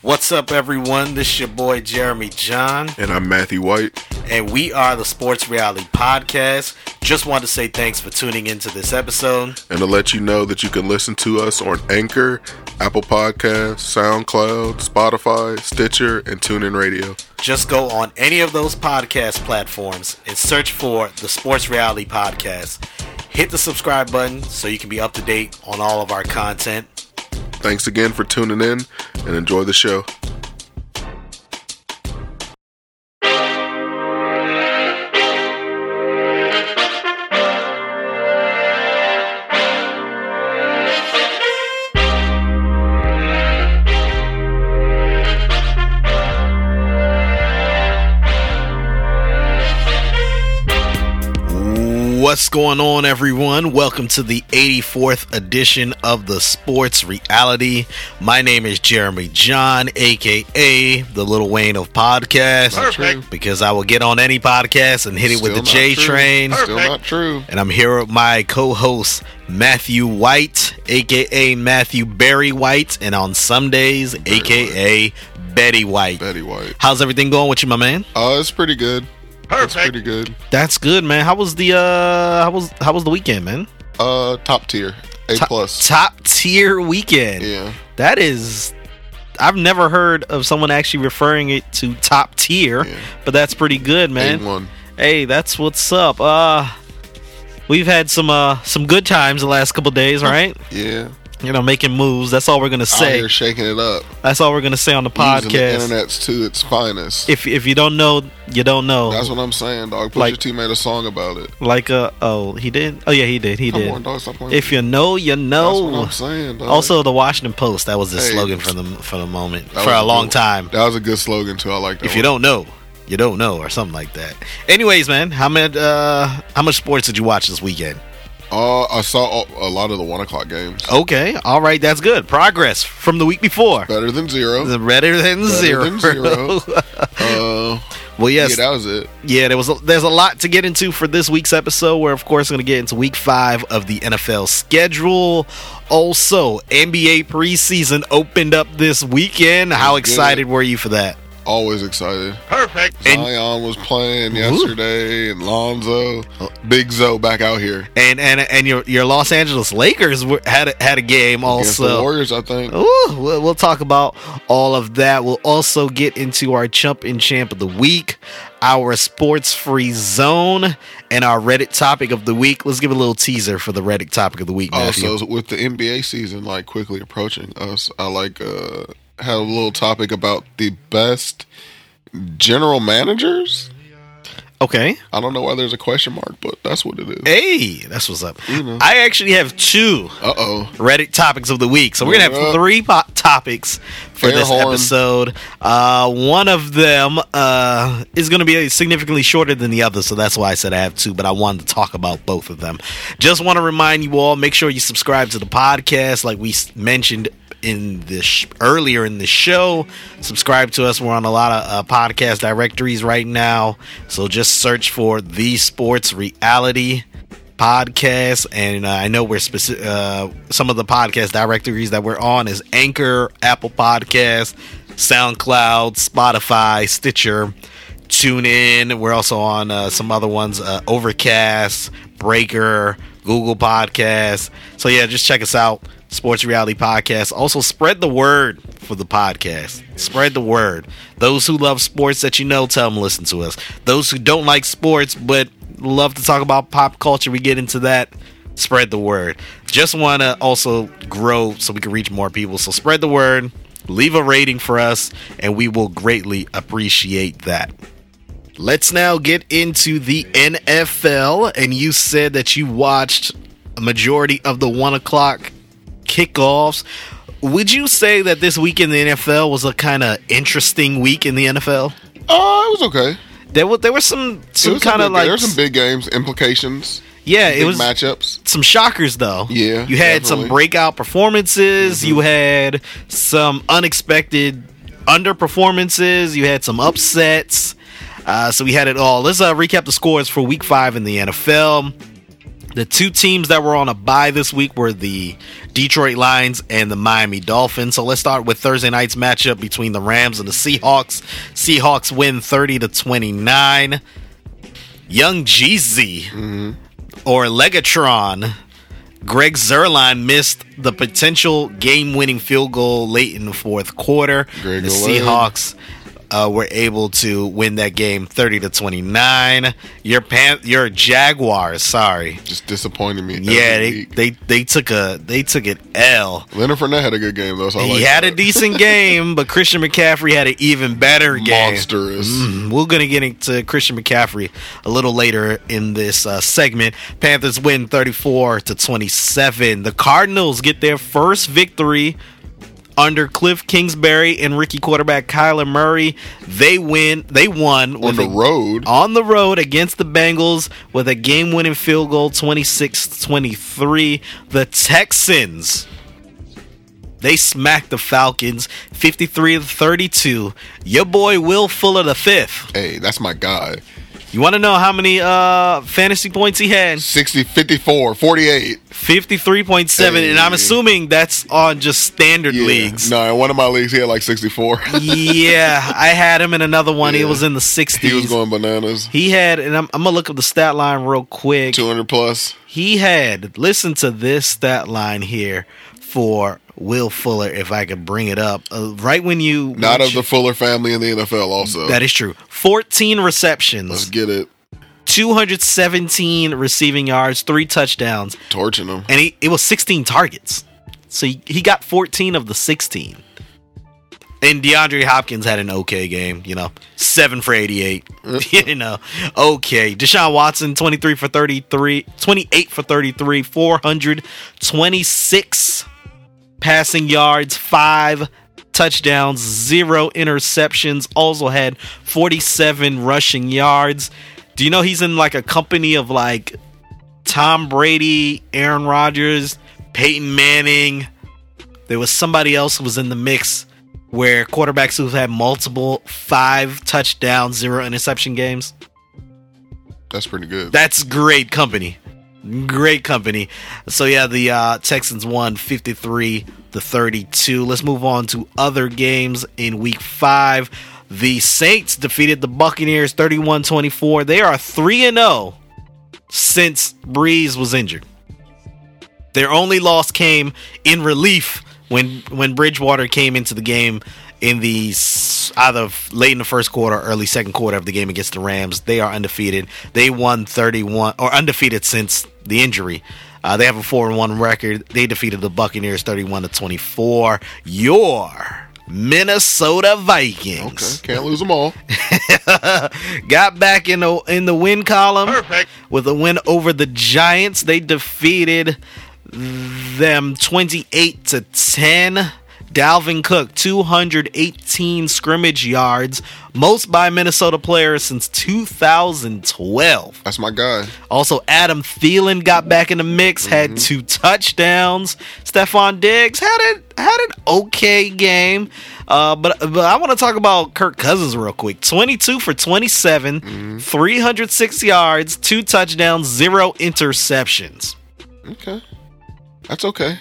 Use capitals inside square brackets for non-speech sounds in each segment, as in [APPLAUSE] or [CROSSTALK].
What's up, everyone? This is your boy Jeremy John, And I'm Matthew White. and we are the Sports Reality Podcast. Just want to say thanks for tuning into this episode. And to let you know that you can listen to us on Anchor, Apple Podcasts, SoundCloud, Spotify, Stitcher, and TuneIn Radio. Just go on any of those podcast platforms and search for the Sports Reality Podcast. Hit the subscribe button so you can be up to date on all of our content. Thanks again for tuning in and enjoy the show. What's going on, everyone? Welcome to the 84th edition of the Sports Reality. My name is Jeremy John, aka the Lil Wayne of podcasts. Perfect. Because I will get on any podcast and hit it with the J true. train. Still not true. And I'm here with my co host, Matthew White, aka Matthew Barry White, and on some days, aka Betty White. Betty White. How's everything going with you, my man? Oh, it's pretty good. It's pretty good. That's good, man. How was the uh how was how was the weekend, man? Uh, top tier. A Top- plus. Top tier weekend. Yeah. That is I've never heard of someone actually referring it to top tier, Yeah. but that's pretty good, man. A one. Hey, that's what's up. Uh we've had some uh some good times the last couple days, [LAUGHS] right? Yeah. You know, making moves. That's all we're gonna say. shaking it up. That's all we're gonna say on the Using the podcast. internet's to its finest. If if you don't know, you don't know. That's what I'm saying, dog. Pusha Like- made a song about it. like uh oh, he did. Oh yeah, he did. He Come did. on, dog. If you know, you know. That's what. I'm saying, dog. Also, the Washington Post. That was the Hey. slogan for the for the moment for a long time. That was a good slogan too. I like that. If you don't know, you don't know, or something like that. Anyways, man, how much uh, how much sports did you watch this weekend? Uh, I saw a lot of the one o'clock games. Okay, all right, that's good. Progress from the week before. Better than zero. Better than zero. than zero. [LAUGHS] Uh, well, yes, yeah, that was it. Yeah, there was a, there's a lot to get into for this week's episode. We're of course going to get into week five of the NFL schedule. Also, NBA preseason opened up this weekend. How excited it. were you for that? Always excited. Perfect. And Zion was playing yesterday, and Lonzo, Big Zo back out here and and, and your your Los Angeles Lakers were, had a, had a game against the also. Warriors. I think. Ooh, we'll, we'll talk about all of that. We'll also get into our chump and champ of the week, our sports free zone, and our Reddit topic of the week. Let's give a little teaser for the Reddit topic of the week, Matthew. Also, with the NBA season like quickly approaching us, I like uh had a little topic about the best general managers. okay. I don't know why there's a question mark, but that's what it is. Hey, that's what's up. You know. I actually have two Uh oh. Reddit topics of the week. So we're going to have Yeah. three po- topics for Air this horn. episode. Uh, one of them uh, is going to be significantly shorter than the other. So that's why I said I have two, but I wanted to talk about both of them. Just want to remind you all make sure you subscribe to the podcast, like we mentioned in the sh- earlier in the show. Subscribe to us. We're on a lot of uh, podcast directories right now. So just search for the sports reality podcast. And uh, i know we're specific uh, some of the podcast directories that we're on is anchor apple podcast soundcloud spotify stitcher tune in we're also on uh, some other ones uh, overcast breaker google podcast so yeah just check us out sports reality podcast. Also spread the word for the podcast. Spread the word. Those who love sports that you know tell them listen to us. Those who don't like sports but love to talk about pop culture we get into that. Spread the word. Just want to also grow so we can reach more people. So spread the word. Leave a rating for us and we will greatly appreciate that. Let's now get into the nfl and you said that you watched a majority of the one o'clock kickoffs would you say that this week in the nfl was a kind of interesting week in the nfl Oh, it was okay. there were there were some some kind of big- like there were some big games implications. yeah it was matchups. some shockers though. Yeah, you had some definitely. Mm-hmm. breakout performances. You had some unexpected underperformances. You had some upsets. Uh, so we had it all. Let's uh, recap the scores for Week Five in the NFL. The two teams that were on a bye this week were the Detroit Lions and the Miami Dolphins. So let's start with Thursday night's matchup between the Rams and the Seahawks. Seahawks win 30 to 29. Young Jeezy mm-hmm. or Legatron. Greg Zuerlein missed the potential game-winning field goal late in the fourth quarter. Greg the. Seahawks uh, were able to win that game 30 to 29. Your pan- your Jaguars, sorry. Just disappointed me. Yeah, they, week. they they took a they took an L. Leonard Fournette had a good game though. So I he like had a decent [LAUGHS] game, but Christian McCaffrey had an even better game. monstrous. Mm, we're going to get into Christian McCaffrey a little later in this uh, segment. Panthers win 34 to 27. The Cardinals get their first victory under Kliff Kingsbury and Ricky quarterback Kyler Murray. They win. They won on the a- road. on the road against the Bengals with a game winning field goal 26 23. The Texans. They smacked the Falcons 53 32. Your boy Will Fuller the fifth. Hey, that's my guy. You want to know how many uh fantasy points he had? 60, 54, 48. 53.7 and I'm assuming that's on just standard Yeah. leagues. No, in one of my leagues, he had like 64. [LAUGHS] yeah, I had him in another one. Yeah. was in the 60s. he was going bananas. He had and I'm, I'm going to look up the stat line real quick. 200 plus. He had, listen to this stat line here for Will Fuller, if I could bring it up. Uh, right when you. Not of the Fuller family in the NFL, also. That is true. 14 receptions. Let's get it. 217 receiving yards, three touchdowns, Torching him. and he, it was 16 targets. So he, he got 14 of the 16. And DeAndre Hopkins had an okay game, you know, seven for 88. [LAUGHS] you know, okay. Deshaun Watson, 23 for 33, 28 for 33, 426 passing yards, five touchdowns, zero interceptions. Also had 47 rushing yards. Do you know he's in like a company of like Tom Brady, Aaron Rodgers, Peyton Manning? There was somebody else who was in the mix where quarterbacks who've had multiple five touchdown, zero interception games. That's pretty good. That's great company. Great company. So yeah, the uh, Texans won 53 to 32. Let's move on to other games in week 5. The Saints defeated the Buccaneers 31-24. They are 3 and 0 since Brees was injured. Their only loss came in relief when when Bridgewater came into the game in the either late in the first quarter, early second quarter of the game against the Rams. They are undefeated. They won 31 or undefeated since the injury. Uh, they have a four and one record. They defeated the Buccaneers 31 to 24. Your Minnesota Vikings Okay, can't lose them all. [LAUGHS] got back in the in the win column Perfect. with a win over the Giants. They defeated them 28 to 10. Dalvin Cook 218 scrimmage yards, most by Minnesota players since 2012. That's my guy. Also, Adam Thielen got back in the mix, had two touchdowns. Stefon Diggs had it had an okay game, uh, but but I want to talk about Kirk Cousins real quick. Twenty two for twenty three hundred six yards, two touchdowns, zero interceptions. Okay. That's okay.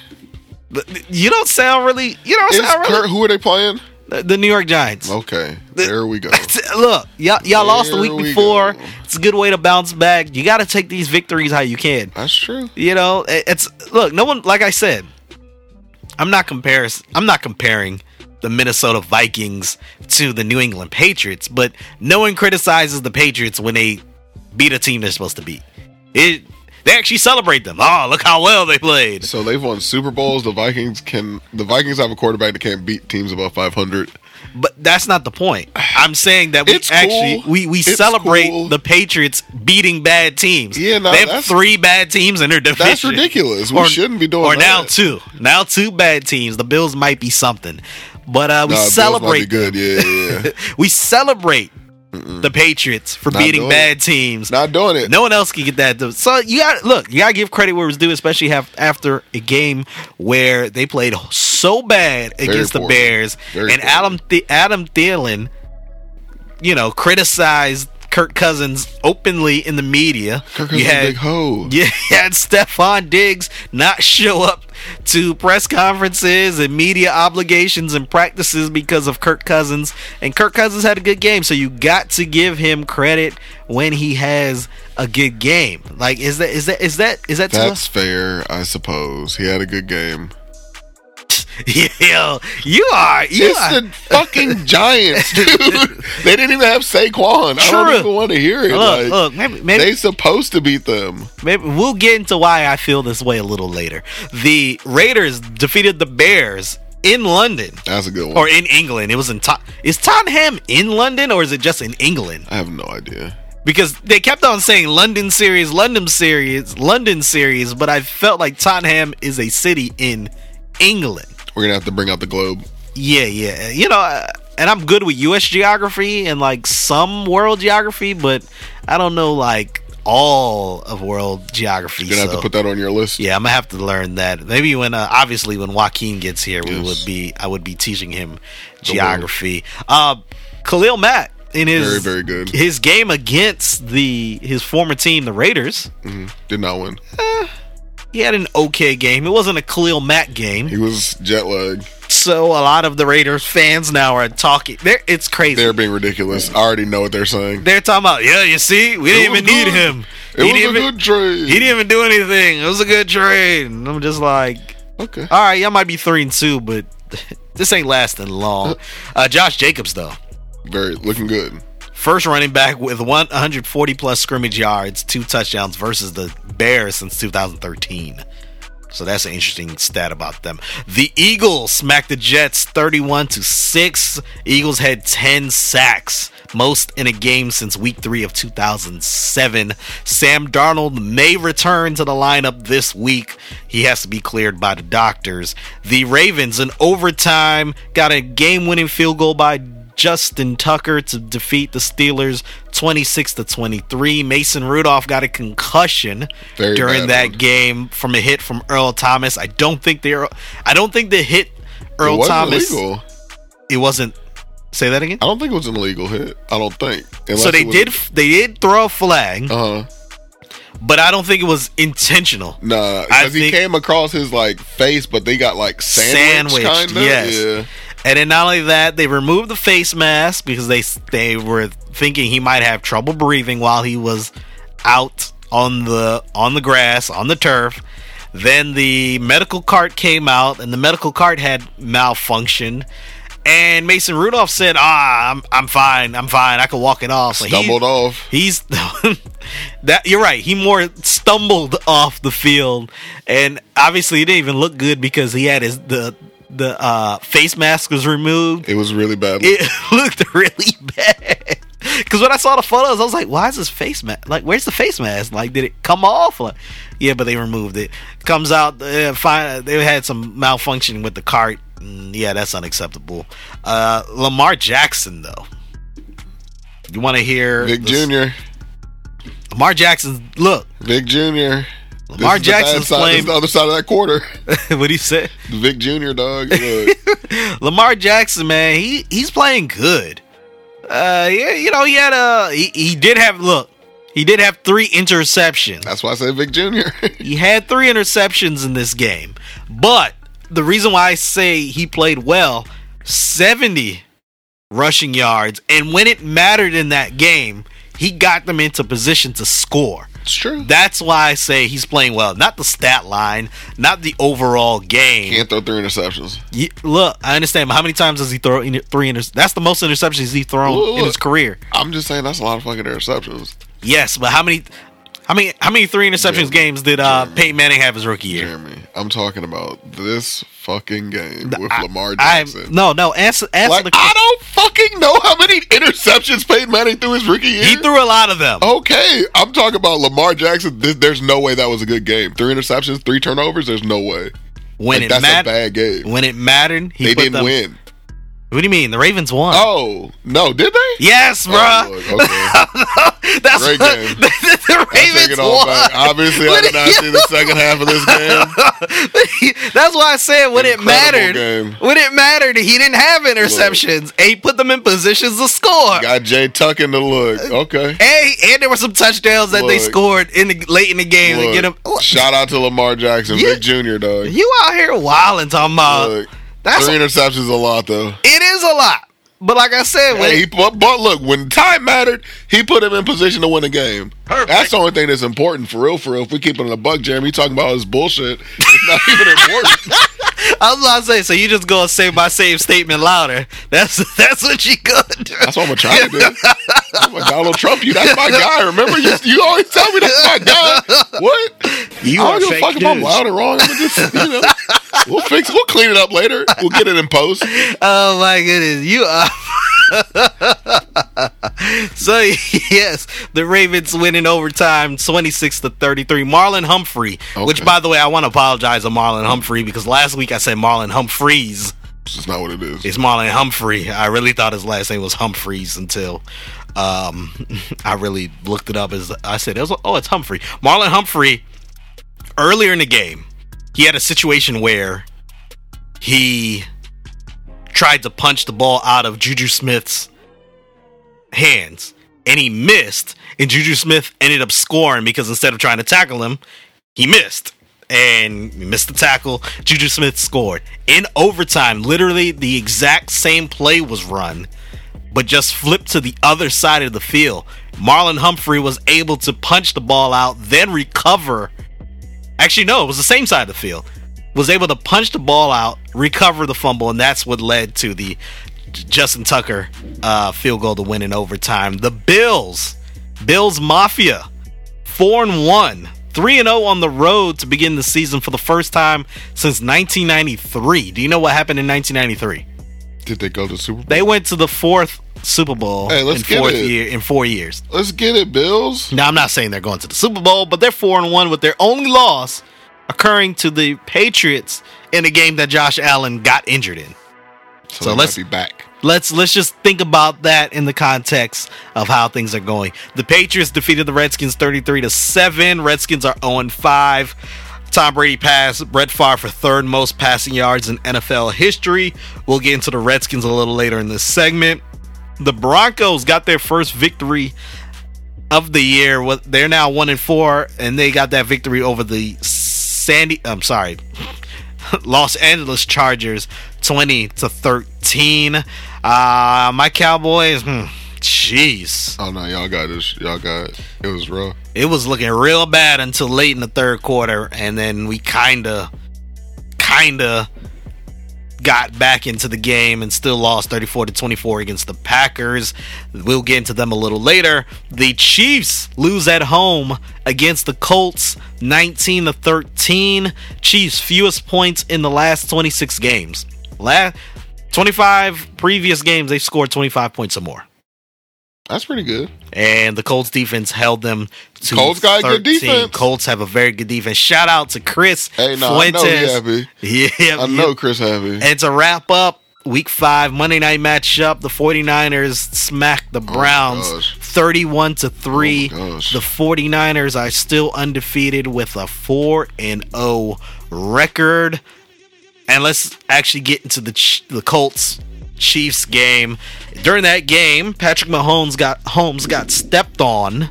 You don't sound really. You don't Is sound Kurt, really. who are they playing? The, the New York Giants. Okay. There we go. [LAUGHS] Look, y'all, y'all lost the week we before. go. It's a good way to bounce back. You got to take these victories how you can. That's true. You know, it- it's look, no one like I said, I'm not comparing. I'm not comparing the Minnesota Vikings to the New England Patriots, but no one criticizes the Patriots when they beat a team they're supposed to beat. It they actually celebrate them. Oh, look how well they played. So they've won Super Bowls. The Vikings can. The Vikings have a quarterback that can't beat teams above 500. But that's not the point. I'm saying that we It's actually cool. we, we It's celebrate cool. the Patriots beating bad teams. Yeah, no, they have three bad teams in their division. That's ridiculous. We shouldn't be doing Or that. now two, now two bad teams. The Bills might be something, but uh, we Nah, Bills might be celebrate. good. Yeah, yeah, yeah. [LAUGHS] we celebrate the Patriots for Not beating bad teams. Not doing it. No one else can get that. done. So you got look. You got to give credit where it's due, especially have, after a game where they played so bad against the. Bears, Very and poorly. Adam Th- Adam Thielen, you know, criticized Kirk Cousins openly in the media. Kirk You Cousins a had- big hoe. [LAUGHS] Yeah, you had Stefon Diggs not show up to press conferences and media obligations and practices because of Kirk Cousins. And Kirk Cousins had a good game, so you got to give him credit when he has a good game. Like, is that is that is that is that That's fair, I suppose. He had a good game. [LAUGHS] Yo, you are you It's are. the fucking [LAUGHS] Giants, dude. they didn't even have Saquon. I don't even want to hear it. look, like, look, maybe maybe they supposed to beat them. Maybe we'll get into why I feel this way a little later. The Raiders defeated the Bears in London That's a good one. or in England. It was in Tot- is Tottenham in London or is it just in England? I have no idea. Because they kept on saying London series, London series, London series, but I felt like Tottenham is a city in England. We're gonna have to bring out the globe. Yeah, yeah. You know, uh, and I'm good with US geography and like some world geography, but I don't know like all of world geography. You're gonna have to put that on your list. Yeah, I'm gonna have to learn that. Maybe when, uh, obviously, when Joaquin gets here, we would be, I would be teaching him geography. Uh, Khalil Mack in his Very, very good. his game against the his former team, the Raiders, hmm Did not win. He had an okay game. It wasn't a Khalil Mack game, He was jet lagged. so a lot of the Raiders fans now are talking. They're, it's crazy. They're being ridiculous. I already know what they're saying. They're talking about, yeah, you see, we It didn't even need him. It he was a even, good trade. he didn't even do anything. It was a good trade. And I'm just like, Okay. All right, y'all might be three and two, but [LAUGHS] this ain't lasting long. Uh, Josh Jacobs, though, Very looking good. First running back with 140 plus scrimmage yards, two touchdowns versus the Bears since 2013. So that's an interesting stat about them. The Eagles smacked the Jets 31 to 6. Eagles had 10 sacks, most in a game since week 3 of 2007. Sam Darnold may return to the lineup this week. He has to be cleared by the doctors. The Ravens in overtime got a game-winning field goal by Justin Tucker to defeat the Steelers 26 to 23. Mason Rudolph got a concussion Very during that one. game from a hit from Earl Thomas. I don't think they are I don't think the hit it Earl wasn't Thomas illegal. it wasn't Say that again? I don't think it was an illegal hit. I don't think. So they did they did throw a flag, Uh huh. but I don't think it was intentional. Nah, because he came across his like face, but they got like sandwich, Sandwiched, of. yes. Yeah. And then not only that, they removed the face mask because they they were thinking he might have trouble breathing while he was out on the on the grass on the turf. Then the medical cart came out, and the medical cart had malfunctioned. And Mason Rudolph said, "Ah, I'm I'm fine. I'm fine. I can walk it off." So he- Stumbled off. He's [LAUGHS] that you're right. He more stumbled off the field, and obviously it didn't even look good because he had his the the uh, face mask was removed. It was really bad. It [LAUGHS] looked really bad. Because when I saw the photos, I was like, "Why is his face mask? Like, where's the face mask? Like, did it come off? Like, yeah, but they removed it. Comes out, uh, fine. They had some malfunction with the cart. Mm, yeah, that's unacceptable. Uh, Lamar Jackson, though. You want to hear Vick this- Jr. Lamar Jackson, look, Vick Jr. Lamar Jackson's side- playing. the other side of that quarter. [LAUGHS] what he said? Vick Jr. Dog. [LAUGHS] Lamar Jackson, man, he he's playing good. Uh, yeah, you know, he had a he, he did have look, he did have three interceptions. that's why I said Vick Jr. [LAUGHS] He had three interceptions in this game, but the reason why I say he played well, seventy rushing yards, and when it mattered in that game, he got them into position to score. It's true. That's why I say he's playing well. Not the stat line, not the overall game. Can't throw three interceptions. Look, I understand, but how many times does he throw in three inter- That's the most interceptions he's thrown Look, in his career. I'm just saying that's a lot of fucking interceptions. Yes, but how many, how many, how many three interceptions Jeremy, games did uh, Jeremy. Peyton Manning have his rookie year? Jeremy, I'm talking about this fucking game with I- Lamar I- Jackson. no, no. Answer, answer like the. I don't fucking know how many interceptions Peyton Manning threw his rookie year. he threw a lot of them. Okay, I'm talking about Lamar Jackson. This, there's no way that was a good game. Three interceptions, three turnovers. There's no way. when Like, it that's a mattered, bad game. when it mattered, he they didn't them, win. What do you mean? The Ravens won. Oh no, did they? Yes, bro. Oh, okay. [LAUGHS] That's Great what, game. the, the take Ravens won. back. Obviously, I did not you- see the second half of this [LAUGHS] game. That's why I said when it mattered, game. when it mattered, he didn't have interceptions. And he put them in positions to score. Got Jay Tuck in the look. Uh, okay. And, and there were some touchdowns that they scored in the late in the game to get him. Shout out to Lamar Jackson, Yeah. Big Junior, dog. You out here wilding talking about Look, that's three interceptions is a lot though. it is a lot. But like I said, when Hey, he, but, but look, when time mattered, he put him in position to win the game. That's the only thing that's important for real. For real, if we keep it in the buck, Jeremy, you talking about his bullshit. [LAUGHS] It's not even important. [LAUGHS] I was about to say, so you just go and say my same statement louder. That's that's what you gonna do. That's what I'm gonna try to do. [LAUGHS] I'm gonna Donald Trump you. That's my guy. Remember, you, you always tell me that's my guy. What? You I are don't give a fake fuck if I'm news. loud or wrong. I'm just, you know, we'll fix. We'll clean it up later. We'll get it in post. [LAUGHS] Oh my goodness, you are. [LAUGHS] so yes, the Ravens win in overtime, twenty six to thirty three. Marlon Humphrey, which by the way, I want to apologize to Marlon Humphrey because last week I said Marlon Humphreys. It's not what it is. It's Marlon Humphrey. I really thought his last name was Humphreys until um, [LAUGHS] I really looked it up. As I said, it was, oh, it's Humphrey. Marlon Humphrey. Earlier in the game, he had a situation where he tried to punch the ball out of Juju Smith's hands, and he missed. And Juju Smith ended up scoring because instead of trying to tackle him, he missed and he missed the tackle. Juju Smith scored in overtime. Literally, the exact same play was run, but just flipped to the other side of the field. Marlon Humphrey was able to punch the ball out, then recover. Actually, no, it was the same side of the field. Was able to punch the ball out, recover the fumble, and that's what led to the Justin Tucker uh, field goal to win in overtime. The Bills, Bills Mafia, four and one, three and zero on the road to begin the season for the first time since 1993. Do you know what happened in 1993? Did they go to Super Bowl? They went to the fourth Super Bowl Hey, in fourth year in four years. Let's get it, Bills. Now I'm not saying they're going to the Super Bowl, but they're four and one with their only loss occurring to the Patriots in a game that Josh Allen got injured in. So, So let's- be back. Let's let's just think about that in the context of how things are going. The Patriots defeated the Redskins 33 to 7. Redskins are 0 and 5. Tom Brady passed Brett Favre for third most passing yards in NFL history. We'll get into the Redskins a little later in this segment. The Broncos got their first victory of the year. They're now 1 and 4 and they got that victory over the Sandy I'm sorry. [LAUGHS] Los Angeles Chargers 20 to 13. Uh my Cowboys, hmm, jeez. Oh no, y'all got this. Y'all got it it was rough. It was looking real bad until late in the third quarter and then we kind of kind of got back into the game and still lost 34 to 24 against the Packers. We'll get into them a little later. The Chiefs lose at home against the Colts 19 to 13. Chiefs fewest points in the last 26 games. Last 25 previous games they've scored 25 points or more. That's pretty good. And the Colts defense held them to Colts got a good defense. Colts have a very good defense. Shout out to Chris Hey, no, I know he Fuentes. happy. [LAUGHS] Yeah, I know Chris happy. and to wrap up week five Monday night matchup, the 49ers smacked the oh, Browns gosh. 31 to 3. Oh, the 49ers are still undefeated with a 4 and 0 record. And let's actually get into the the Colts Chiefs game. During that game, Patrick Mahomes got Holmes got stepped on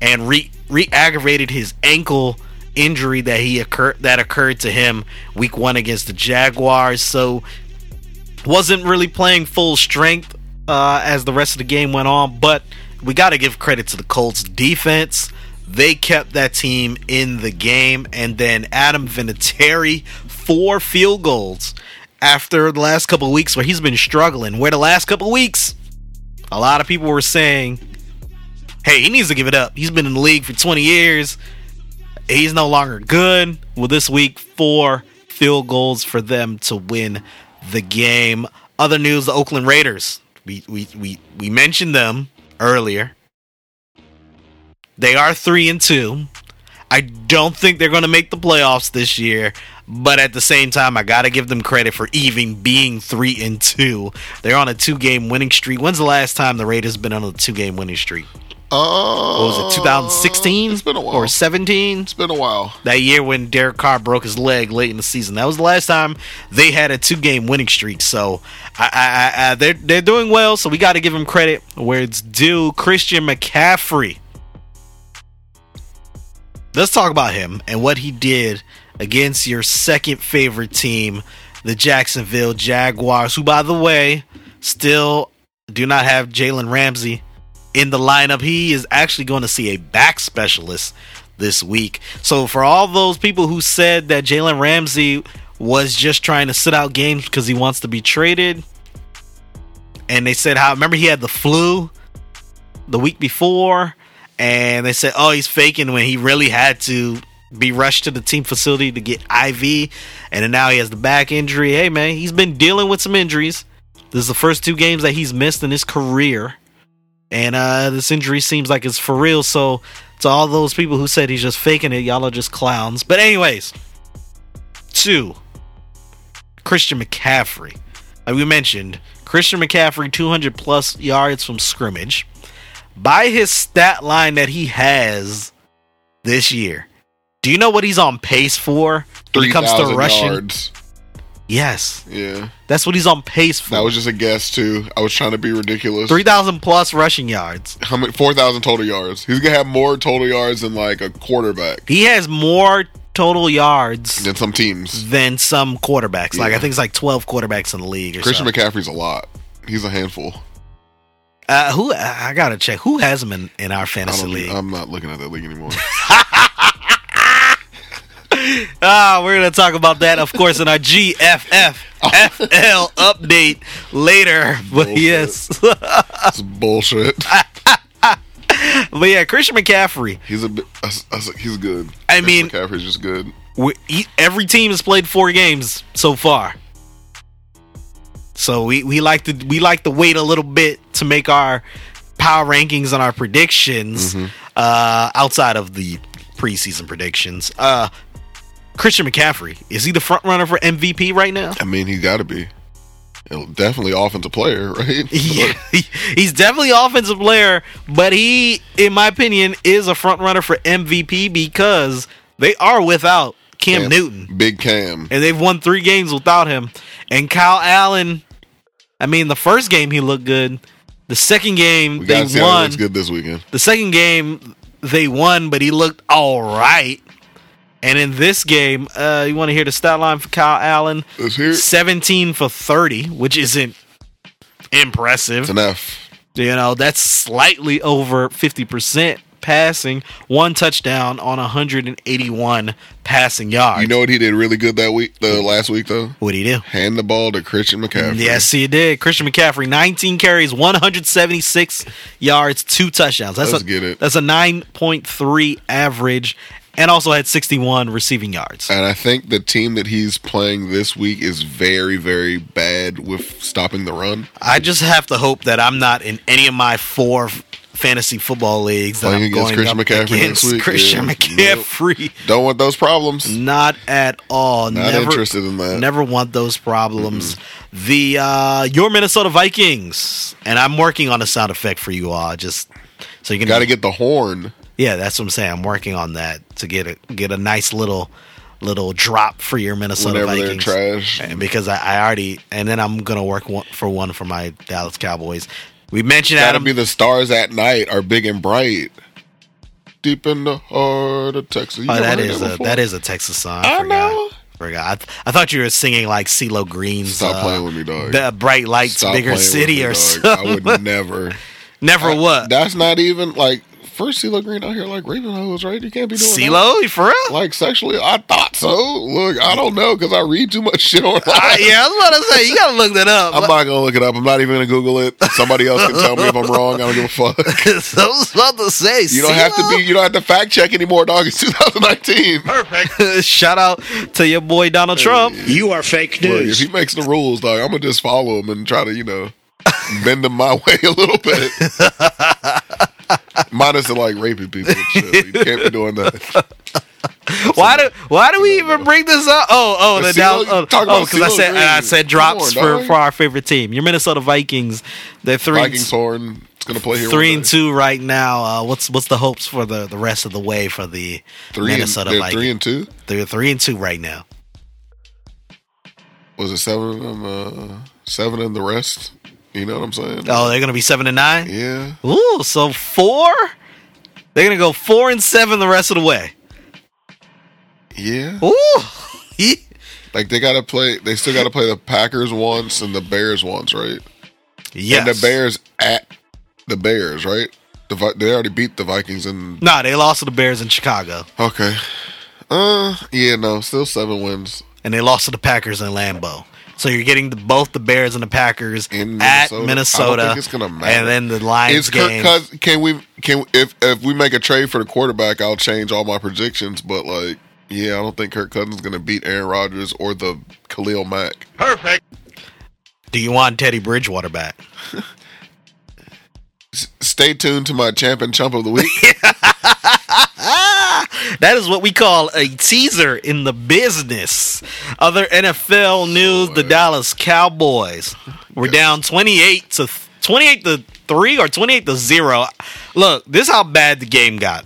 and re re-aggravated his ankle injury that he occurred that occurred to him week 1 against the Jaguars. So wasn't really playing full strength uh, as the rest of the game went on, but we got to give credit to the Colts defense. They kept that team in the game, and then Adam Vinatieri four field goals after the last couple weeks where he's been struggling. Where the last couple weeks, a lot of people were saying, "Hey, he needs to give it up. He's been in the league for 20 years. He's no longer good." Well, this week, four field goals for them to win the game. Other news: the Oakland Raiders. We we we we mentioned them earlier. They are three and two. I don't think they're going to make the playoffs this year, But at the same time, I gotta give them credit for even being three and two. They're on a two game winning streak. When's the last time the Raiders been on a two game winning streak? Uh, What was it 2016 It's been a while. or 17? It's been a while. That year when Derek Carr broke his leg late in the season. That was the last time they had a two game winning streak. So I, I, I, I- they're they're doing well. So we got to give them credit where it's due. Christian McCaffrey. Let's talk about him and what he did against your second favorite team, the Jacksonville Jaguars, who, by the way, still do not have Jalen Ramsey in the lineup. He is actually going to see a back specialist this week. So, for all those people who said that Jalen Ramsey was just trying to sit out games because he wants to be traded, and they said how remember he had the flu the week before, and they said, oh, he's faking when he really had to be rushed to the team facility to get IV, and then now he has the back injury. Hey, man, he's been dealing with some injuries. This is the first two games that he's missed in his career, and uh, this injury seems like it's for real. So, to all those people who said he's just faking it, y'all are just clowns. But, anyways, two, Christian McCaffrey. Like we mentioned, Christian McCaffrey, 200 plus yards from scrimmage. By his stat line that he has this year, do you know what he's on pace for when Three it comes to rushing? yards. Yes, Yeah, that's what he's on pace for. that was just a guess too. I was trying to be ridiculous. 3,000 plus rushing yards. How many? Four thousand total yards. He's gonna have more total yards than like a quarterback He has more total yards than some teams. than some quarterbacks. Like, I think it's like 12 quarterbacks in the league or Christian something. McCaffrey's a lot. He's a handful. Uh, who I gotta check. Who has him in, in our fantasy league? I'm not looking at that league anymore. [LAUGHS] [LAUGHS] Ah, we're gonna talk about that, of course, in our GFF FL update later. But Bullshit. yes, It's bullshit. [LAUGHS] but yeah, Christian McCaffrey. He's a. bit- I s- I s- He's good. I Christian mean- McCaffrey's just good. We, he, every team has played four games so far, so we, we like to we like to wait a little bit to make our power rankings and our predictions Mm-hmm. uh, outside of the preseason predictions. Uh, Christian McCaffrey is he the front runner for MVP right now? I mean, he's got to be. Definitely offensive player, [LAUGHS] right? Yeah, [LAUGHS] he's definitely offensive player, but he, in my opinion, is a front runner for MVP because they are without Cam Cam. Newton, Big Cam. and they've won three games without him. And Kyle Allen, I mean, the first game he looked good. The second game We they gotta see how he won. looks good this weekend. The second game they won, but he looked all right. And in this game, uh, you want to hear the stat line for Kyle Allen? Let's hear it. 17 for 30, which isn't impressive. It's F. You know, that's slightly over 50% passing, one touchdown on 181 passing yards. You know what he did really good that week, the last week though? what you do? Hand the ball to Christian McCaffrey. Yes, he did. Christian McCaffrey, 19 carries, 176 yards, two touchdowns. That's Let's a, get it. That's a 9.3 average, and also had 61 receiving yards. And I think the team that he's playing this week is very, very bad with stopping the run. I just have to hope that I'm not in any of my four fantasy football leagues that Playing I'm against going Christian up McCaffrey against next week? Christian Yeah. McCaffrey. Don't want those problems. Not at all. Not never, interested in that. Never want those problems. The uh your Minnesota Vikings, and I'm working on a sound effect for you all, just so you can Got to get the horn. Yeah, that's what I'm saying. I'm working on that to get a get a nice little little drop for your Minnesota Whenever Vikings. trash. And because I, I already and then I'm gonna work one, for one for my Dallas Cowboys. We mentioned to Adam. be the stars at night are big and bright. Deep in the heart of Texas. You oh, that is a before? that is a Texas song. I forgot. know. Forgot. I, th- I thought you were singing like CeeLo Green's Stop uh, playing with me, dog. the Bright Lights, Stop Bigger City, me, or dog. something. I would [LAUGHS] never. Never I- what? That's not even like first CeeLo Green out here like raping hoes, right? You can't be doing that. CeeLo, for real? Like sexually, I thought so. Look, I don't know because I read too much [LAUGHS] shit online. Uh, yeah, I was about to say you gotta look that up. I'm not gonna look it up. I'm not even gonna Google it. Somebody else can tell me if I'm [LAUGHS] wrong. I don't give a fuck. [LAUGHS] I was about to say You don't have to be. You don't have to fact check anymore, dog. It's 2019. be. Shout out to your boy Donald Trump. You are fake Look, if news. he makes the rules, dog, I'm gonna just follow him and try to, you know, bend them my way a little bit. [LAUGHS] Minus the like raping people. You can't be doing that. [LAUGHS] why do why do we even bring this up? Oh, oh, the But Dallas. CeeLo- Oh, talk about I said I said drops on, for for our favorite team, your Minnesota Vikings. They're three Vikings horn. It's gonna play here. three and two right now. Uh, what's what's the hopes for the the rest of the way for the Three Minnesota and, they're Vikings? three and two. They're three and two right now. Was it seven of them? Uh, seven and the rest. You know what I'm saying? Oh, they're gonna be seven and nine. Yeah. Ooh, so four. They're gonna go four and seven the rest of the way. Yeah. Ooh, [LAUGHS] Like they gotta play. They still gotta play the Packers once and the Bears once, right? yes. And the Bears at the Bears, right? The Vi- they already beat the Vikings and Nah, they lost to the Bears in Chicago, okay. Uh, yeah, no, still seven wins. and they lost to the Packers in Lambeau. So you're getting the, both the Bears and the Packers In at Minnesota? I don't think it's gonna matter. and then the Lions Is Kirk game. Cousins? Can we? Can if if we make a trade for the quarterback, I'll change all my predictions. But like, yeah, I don't think Kirk Cousins is gonna beat Aaron Rodgers or the Khalil Mack. Perfect. Do you want Teddy Bridgewater back? [LAUGHS] S- stay tuned to my champion chump of the week. [LAUGHS] That is what we call a teaser in the business. Other NFL news: the Dallas Cowboys were down twenty-eight to twenty-eight to three or twenty-eight to zero. Look, this is how bad the game got.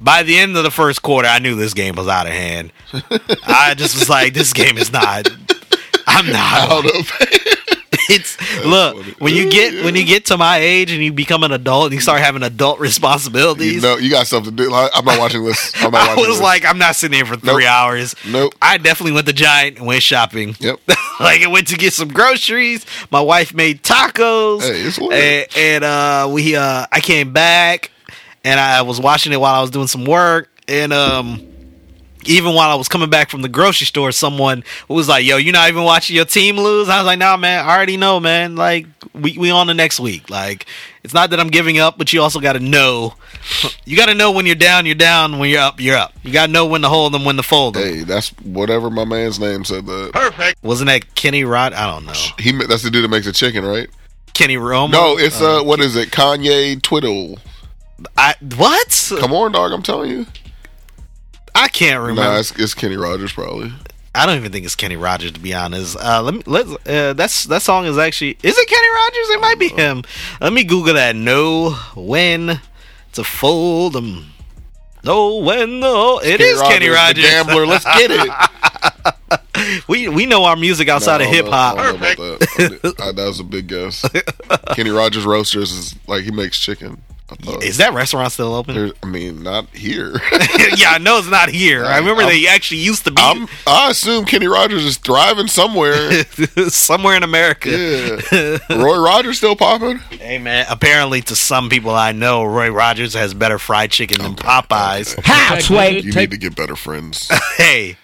By the end of the first quarter, I knew this game was out of hand. [LAUGHS] I just was like, "This game is not." I'm not. Out of It's look funny. when you get Yeah. when you get to my age and you become an adult and you start having adult responsibilities. you know, you got something to do. I'm not watching this. I'm not [LAUGHS] I watching was this. like, I'm not sitting here for three Nope. hours. nope. I definitely went to Giant and went shopping. Yep. [LAUGHS] like I went to get some groceries. My wife made tacos. Hey, it's and, and uh we uh I came back and I was watching it while I was doing some work and um even while I was coming back from the grocery store, someone was like, "Yo, you're not even watching your team lose?" I was like, "Nah, man, I already know, man. Like, we we on the next week. Like, it's not that I'm giving up, but you also got to know. [LAUGHS] You got to know when you're down, you're down. When you're up, you're up. You got to know when to hold them, when to fold them. Hey, that's whatever my man's name said. That perfect. Wasn't that Kenny Rod? I don't know. he that's the dude that makes the chicken, right? Kenny Romo? No, it's uh, what is it? Kanye Twiddle. I what? Come on, dog. I'm telling you. I can't remember. Nah, it's, it's Kenny Rogers probably. I don't even think it's Kenny Rogers to be honest. Uh, let me let uh, that's that song is actually is it Kenny Rogers? It might be him. Let me Google that. Know when to fold them. Know when no, it is Kenny Rogers. gambler. Let's get it. [LAUGHS] we we know our music outside of hip hop. don't know about that. That was a big guess. Kenny Rogers Roasters is like he makes chicken. I. Is that restaurant still open? I mean, not here. [LAUGHS] yeah, I know it's not here. I remember I'm- they actually used to be I'm, I assume Kenny Rogers is thriving somewhere. [LAUGHS] somewhere in America. Yeah. [LAUGHS] Roy Rogers still popping? Hey man, apparently to some people I know, Roy Rogers has better fried chicken than Popeyes. How, Sway? You need to get better friends. hey,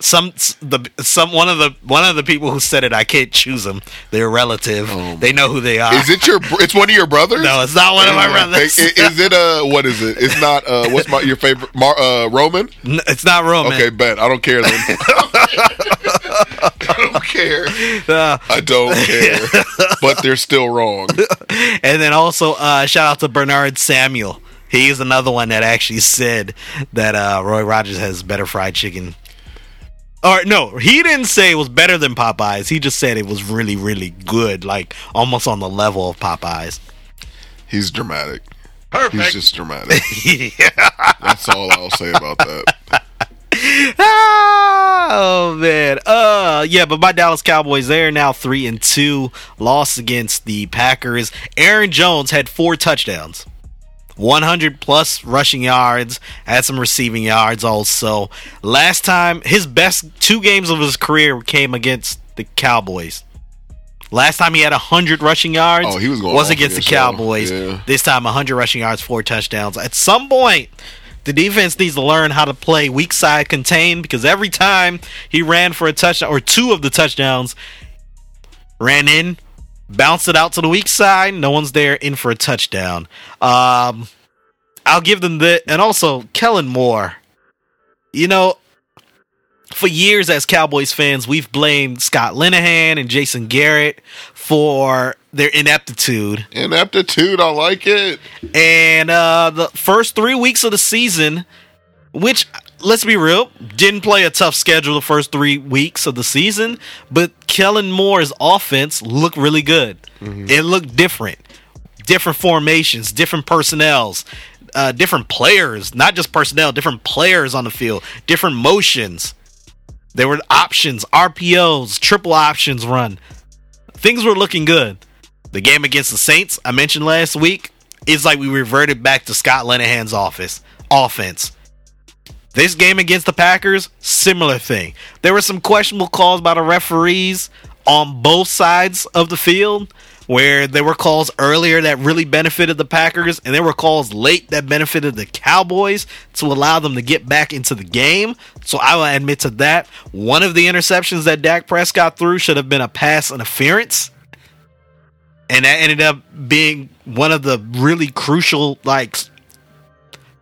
some the some one of the one of the people who said it, I can't choose them. They're relative. Oh, they know who they are. Is it your? It's one of your brothers? no, it's not one of my brothers. Is, is it uh? What is it? It's not uh. What's my your favorite? Mar, uh, Roman. N- it's not Roman. Okay, bet. I don't care then. [LAUGHS] [LAUGHS] I don't care. Uh, I don't [LAUGHS] care. But they're still wrong. and then also uh, shout out to Bernard Samuel. He's another one that actually said that uh, Roy Rogers has better fried chicken. Or no, he didn't say it was better than Popeyes. He just said it was really, really good, like almost on the level of Popeyes. He's dramatic. Perfect. He's just dramatic. [LAUGHS] yeah. That's all I'll say about that. [LAUGHS] Oh man. Uh yeah, but my Dallas Cowboys, they're now three and two. Lost against the Packers. Aaron Jones had four touchdowns. 100 plus rushing yards, had some receiving yards also. Last time, his best two games of his career came against the Cowboys. Last time he had 100 rushing yards Oh, he was going was against the. Cowboys. Yeah. This time 100 rushing yards, four touchdowns. At some point, the defense needs to learn how to play weak side contain because every time he ran for a touchdown or two of the touchdowns ran in, bounced it out to the weak side, no one's there in for a touchdown. Um I'll give them the and also Kellen Moore. You know, for years as Cowboys fans, we've blamed Scott Linehan and Jason Garrett for their ineptitude. Ineptitude, I like it. And uh, the first three weeks of the season, which let's be real, didn't play a tough schedule the first three weeks of the season, but Kellen Moore's offense looked really good. It looked different. Different formations, different personnels, uh, different players, not just personnel, different players on the field, different motions. There were options, RPOs, triple options run. Things were looking good. The game against the Saints, I mentioned last week, is like we reverted back to Scott Linehan's office offense. This game against the Packers, similar thing. There were some questionable calls by the referees on both sides of the field, where there were calls earlier that really benefited the Packers, and there were calls late that benefited the Cowboys to allow them to get back into the game. So I will admit to that. One of the interceptions that Dak Prescott threw should have been a pass interference. And that ended up being one of the really crucial, like,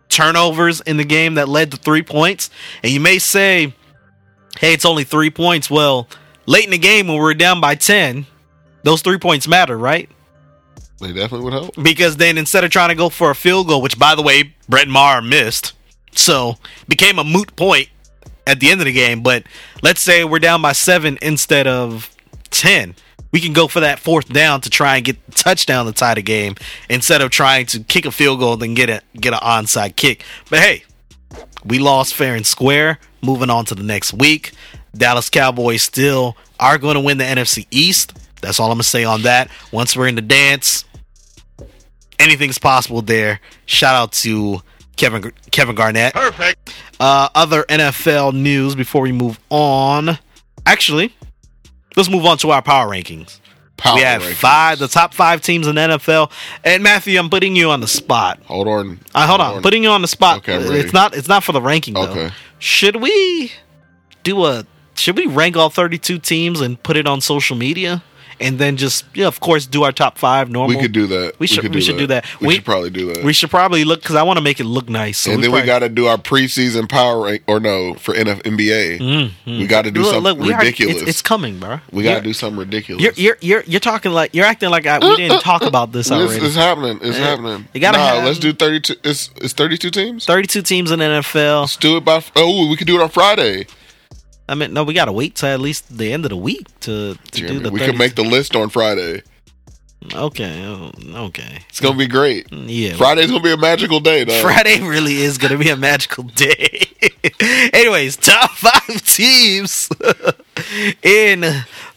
turnovers in the game that led to three points. And you may say, hey, it's only three points. Well, late in the game when we are down by 10, those three points matter, right? They definitely would help. Because then instead of trying to go for a field goal, which by the way, Brett Maher missed, so became a moot point at the end of the game. But let's say we're down by seven instead of 10. We can go for that fourth down to try and get the touchdown to tie the game instead of trying to kick a field goal and then get a get an onside kick. But hey, we lost fair and square. Moving on to the next week. Dallas Cowboys still are going to win the NFC East. That's all I'm going to say on that. Once we're in the dance, anything's possible there. Shout out to Kevin Kevin Garnett. Perfect. Uh, other NFL news before we move on. Actually, let's move on to our power rankings. Power we have rankings. five, the top five teams in the NFL. And Matthew, I'm putting you on the spot. Hold on. Uh, hold on, putting you on the spot. Okay, I'm ready. it's not. It's not for the ranking though. Okay. Should we do a? Should we rank all 32 teams and put it on social media, and then just yeah, of course, do our top five normal? We could do that. We should- could we should do that. We, We- should probably do that. We should probably look because I want to make it look nice. So and then we got to do our preseason power rank, or no, for NF, NBA. Mm, mm. We got to do Look, something look, we ridiculous. it's, it's coming, bro. we got to do something ridiculous. You're, you're you're you're talking like you're acting like I, we didn't talk about this [LAUGHS] already. it's happening. It's Yeah. happening. You gotta nah, have- let's do thirty-two. It's it's thirty-two teams. 32 teams in the NFL. Let's do it by. Oh, we could do it on Friday. I mean, no, we gotta wait till at least the end of the week to, to do the. we 30 could make the list on Friday. Okay, oh, okay, It's gonna be great. yeah. Friday's gonna be a magical day, though. Friday really is going to be a magical day. [LAUGHS] Anyways, top five teams [LAUGHS] in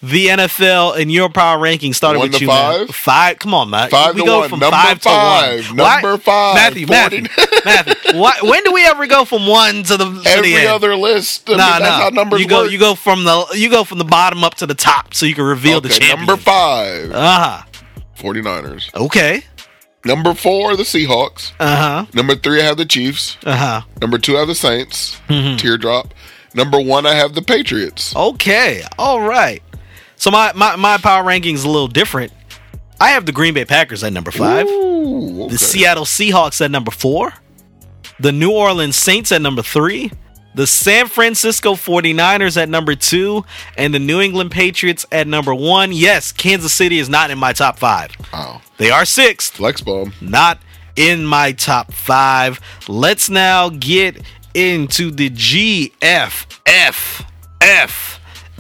the NFL in your power ranking started One with you, man. five? Five. Come on, man. Five we to go one. from Number five, five. to one. Why- Number five. Matthew, Matthew, 40. [LAUGHS] Matthew. Why, when do we ever go from one to the to the Every other list. Mean, Nah, that's nah. numbers you go, work. you go from the you go from the bottom up to the top, so you can reveal the champion. number five, Uh 49ers. Okay. Number four, the Seahawks. Uh huh. Number three, I have the Chiefs. Uh huh. Number two, I have the Saints. Mm-hmm. Teardrop. Number one, I have the Patriots. Okay. All right. So my, my my power ranking is a little different. I have the Green Bay Packers at number five. Ooh, okay. The Seattle Seahawks at number four. The New Orleans Saints at number three. The San Francisco 49ers at number two. And the New England Patriots at number one. Yes, Kansas City is not in my top five. Wow. They are sixth. Flex bomb. not in my top five. Let's now get into the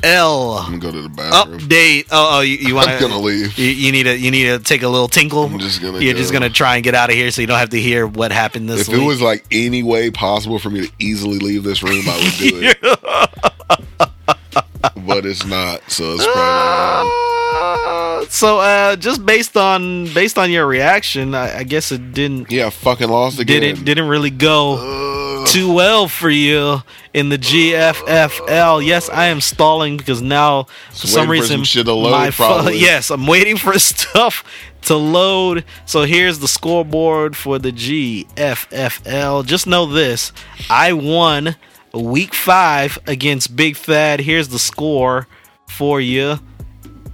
GFFFL I'm gonna go to the bathroom. update. Oh, oh you, you want I'm gonna leave. You, you need to you need to take a little tinkle. I'm just gonna You're go. just gonna try and get out of here, so you don't have to hear what happened this week. If week. it was like any way possible for me to easily leave this room, I would do it. [LAUGHS] but it's not, so it's probably. Uh, [LAUGHS] so, uh, just based on based on your reaction, I, I guess it didn't Yeah, I fucking lost again. didn't didn't really go. Ugh. Too well for you in the GFFL. Yes, I am stalling because now for Just some for reason some shit to load, my phone. Yes, I'm waiting for [LAUGHS] stuff to load. So here's the scoreboard for the GFFL. Just know this: I won week five against Big Thad. Here's the score for you.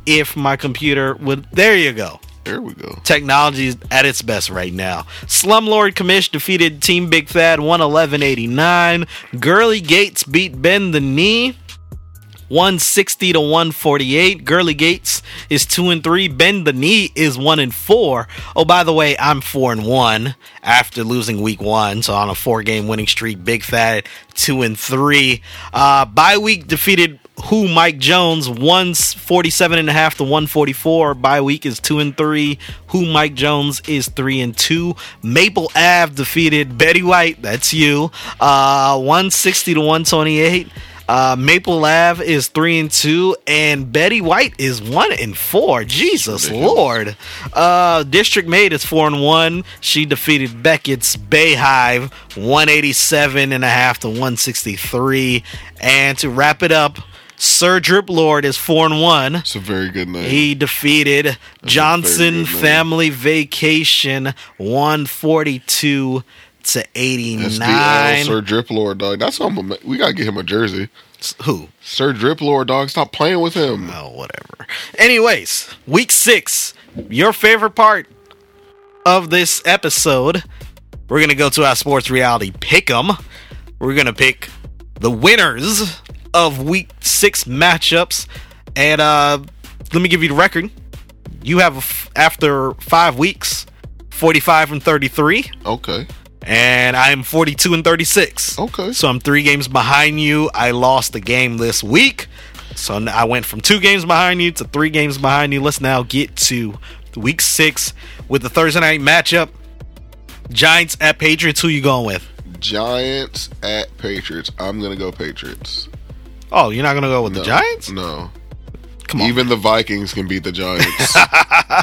If my computer would, there you go There we go. technology is at its best right now. Slumlord Commish defeated Team Big Thad 111.89. Gurley Gates beat Ben the Knee 160 to 148. Gurley Gates is 2 and 3. Bend the Knee is 1 and 4. Oh, by the way, I'm 4 and 1 after losing week 1. So on a four game winning streak. Big Fat 2 and 3. Uh, bye week defeated who Mike Jones 147 and a half to 144 bye week is 2 and 3 who Mike Jones is 3 and 2 Maple Ave defeated Betty White that's you uh 160 to 128 uh, Maple Ave is three and two, and Betty White is one and four. Jesus Lord! Uh, District Maid is four and one. She defeated Beckett's Bayhive one eighty seven and a half to one sixty three. And to wrap it up, Sir Drip Lord is four and one. It's a very good name. He defeated Johnson. Family Vacation one forty two to eighty SDL. Sir Drip Lord, dog. That's something we gotta get him a jersey. Who? Sir Drip Lord, dog. Stop playing with him. Oh, whatever. Anyways, week six, your favorite part of this episode. We're gonna go to our sports reality pick'em. We're gonna pick the winners of week six matchups, and uh, let me give you the record. You have after five weeks, forty-five and thirty-three, Okay. And I'm forty-two and thirty-six. Okay. So I'm three games behind you. I lost the game this week. So I went from two games behind you to three games behind you. Let's now get to week six with the Thursday night matchup. Giants at Patriots. Who you going with? Giants at Patriots. I'm gonna go Patriots. Oh, you're not gonna go with No, the Giants? No. Come on. Even the Vikings can beat the Giants. [LAUGHS] uh,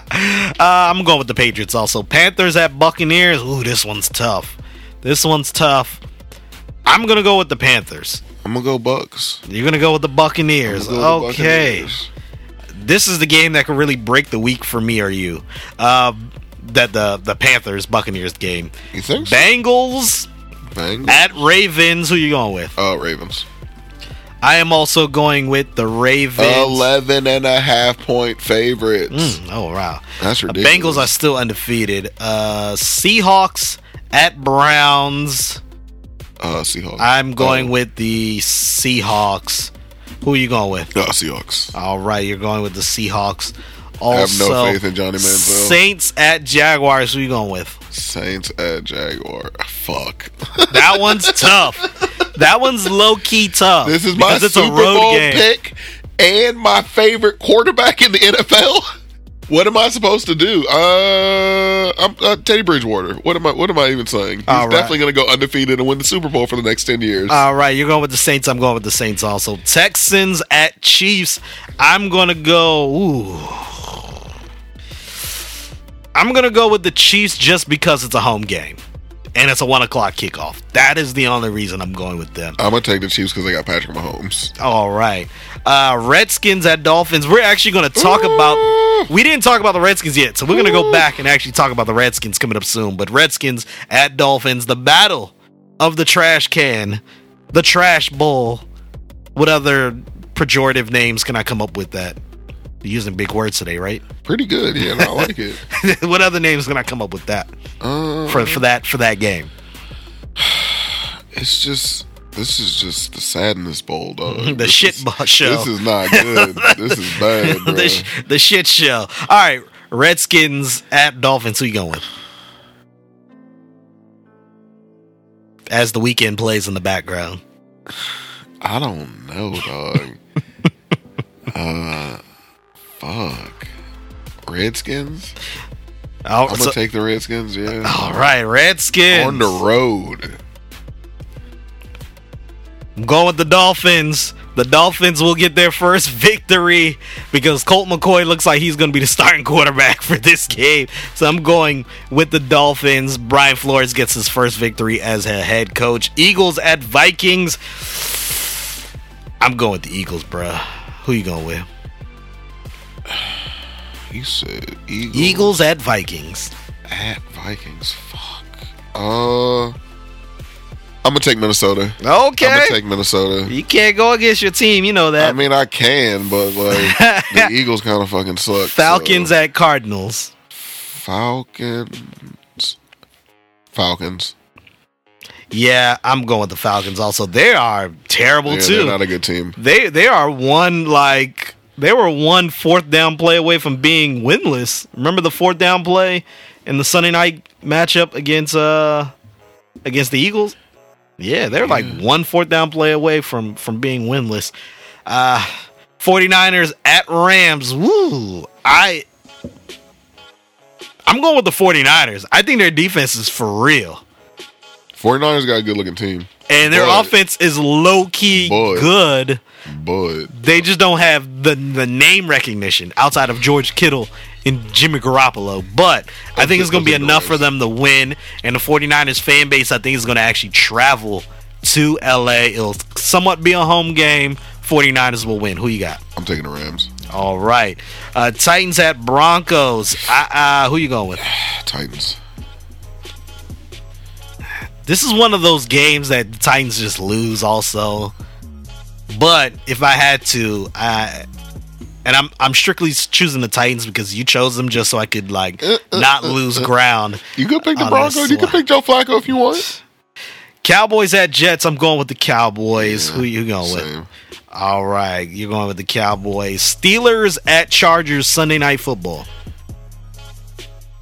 I'm going with the Patriots also. Panthers at Buccaneers. Ooh, this one's tough. This one's tough. I'm gonna go with the Panthers. I'm gonna go Bucks. You're gonna go with the Buccaneers. Go with the okay. Buccaneers. this is the game that could really break the week for me or you. Uh, that the the Panthers Buccaneers game. You think so? Bengals Bengals. at Ravens. Who you going with? Uh, Ravens. I am also going with the Ravens. 11 and a half point favorites. Mm, oh wow. That's The ridiculous. Bengals are still undefeated. Uh, Seahawks at Browns. uh, Seahawks. I'm going Oh, with the Seahawks. Who are you going with? uh, Seahawks. All right, you're going with the Seahawks. I have Also, no faith in Johnny Manziel. Saints at Jaguars. Who are you going with? Saints at Jaguar. Fuck. [LAUGHS] That one's tough. That one's low key tough. This is my it's Super a road Bowl game. pick and my favorite quarterback in the NFL. [LAUGHS] What am I supposed to do? Uh, I'm uh, Teddy Bridgewater. What am I? What am I even saying? He's right. definitely going to go undefeated and win the Super Bowl for the next ten years. All right, you're going with the Saints. I'm going with the Saints also. Texans at Chiefs. I'm going to go. Ooh. I'm going to go with the Chiefs just because it's a home game and it's a one o'clock kickoff. That is the only reason I'm going with them. I'm gonna take the Chiefs because they got Patrick Mahomes. All right. Uh, Redskins at Dolphins. We're actually going to talk about. We didn't talk about the Redskins yet, so we're going to go back and actually talk about the Redskins coming up soon. But Redskins at Dolphins, the battle of the trash can, the trash bowl. What other pejorative names can I come up with that? Using big words today, right? Pretty good. Yeah, no, I like it. [LAUGHS] what other names can I come up with that Uh, for for that for that game? [SIGHS] it's just this is just the sadness bowl, dog. [LAUGHS] The This shit is- show. This is not good. this is bad, [LAUGHS] bro. the, sh- the shit show. All right, Redskins at Dolphins. Who you going? As the weekend plays in the background. [SIGHS] I don't know, dog. uh, fuck. Redskins. Oh, I'm gonna so- take the Redskins. Yeah, all right, Redskins. on the road. I'm going with the Dolphins. The Dolphins will get their first victory because Colt McCoy looks like he's going to be the starting quarterback [LAUGHS] for this game. So I'm going with the Dolphins. Brian Flores gets his first victory as a head coach. Eagles at Vikings. I'm going with the Eagles, bruh. Who you going with? [SIGHS] You said Eagles, Eagles at Vikings. at Vikings. Fuck. Uh, I'm gonna take Minnesota. I'm Okay. gonna take Minnesota. you can't go against your team. You know that. I mean, I can, but like [LAUGHS] the Eagles kind of fucking suck. Falcons so- at Cardinals. Falcons. Falcons. Yeah, I'm going with the Falcons. Also, they are terrible Yeah, too. they're not a good team. they they are one like they were one fourth down play away from being winless. Remember the fourth down play in the Sunday night matchup against uh against the Eagles? Yeah, they're like one fourth down play away from from being winless. Uh 49ers at Rams. Woo. I I'm going with the 49ers. I think their defense is for real. 49ers got a good looking team. And their But- offense is low key But- good. But They just don't have the the name recognition outside of George Kittle and Jimmy Garoppolo. But I think it's going to be enough for them to win. And the 49ers fan base, I think, is going to actually travel to LA. It'll somewhat be a home game. 49ers will win. Who you got? I'm taking the Rams. All right. Uh, Titans at Broncos. Uh, uh, who you going with? [SIGHS] Titans. This is one of those games that the Titans just lose also. But if I had to, I and I'm I'm strictly choosing the Titans because you chose them just so I could like Uh, uh, not uh, lose uh. ground. You could pick the On Broncos. You could pick Joe Flacco if you want. Cowboys at Jets. I'm going with the Cowboys. Yeah, Who you going with? All right, you're going with the Cowboys. Steelers at Chargers Sunday night football.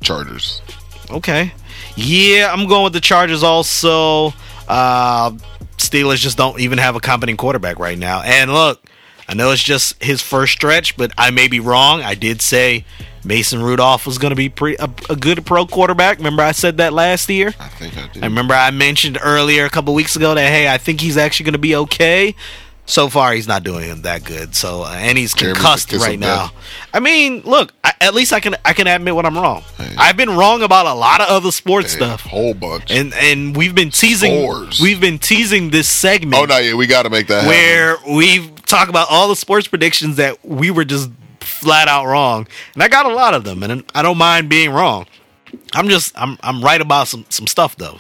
Chargers. Okay. Yeah, I'm going with the Chargers also. Uh, Steelers just don't even have a competent quarterback right now. And look, I know it's just his first stretch, but I may be wrong. I did say Mason Rudolph was going to be pre- a, a good pro quarterback. Remember I said that last year? I think I did. I remember I mentioned earlier a couple weeks ago that hey, I think he's actually going to be okay. So far, he's not doing him that good. So, uh, and he's concussed right now. death. I mean, look, I, at least I can I can admit when I'm wrong. Hey. I've been wrong about a lot of other sports Hey, stuff, Whole bunch. and and we've been teasing Scores. we've been teasing this segment oh, no, yeah, we got to make that happen. where we talk about all the sports predictions that we were just flat out wrong, and I got a lot of them, and I don't mind being wrong. I'm just I'm I'm right about some some stuff though.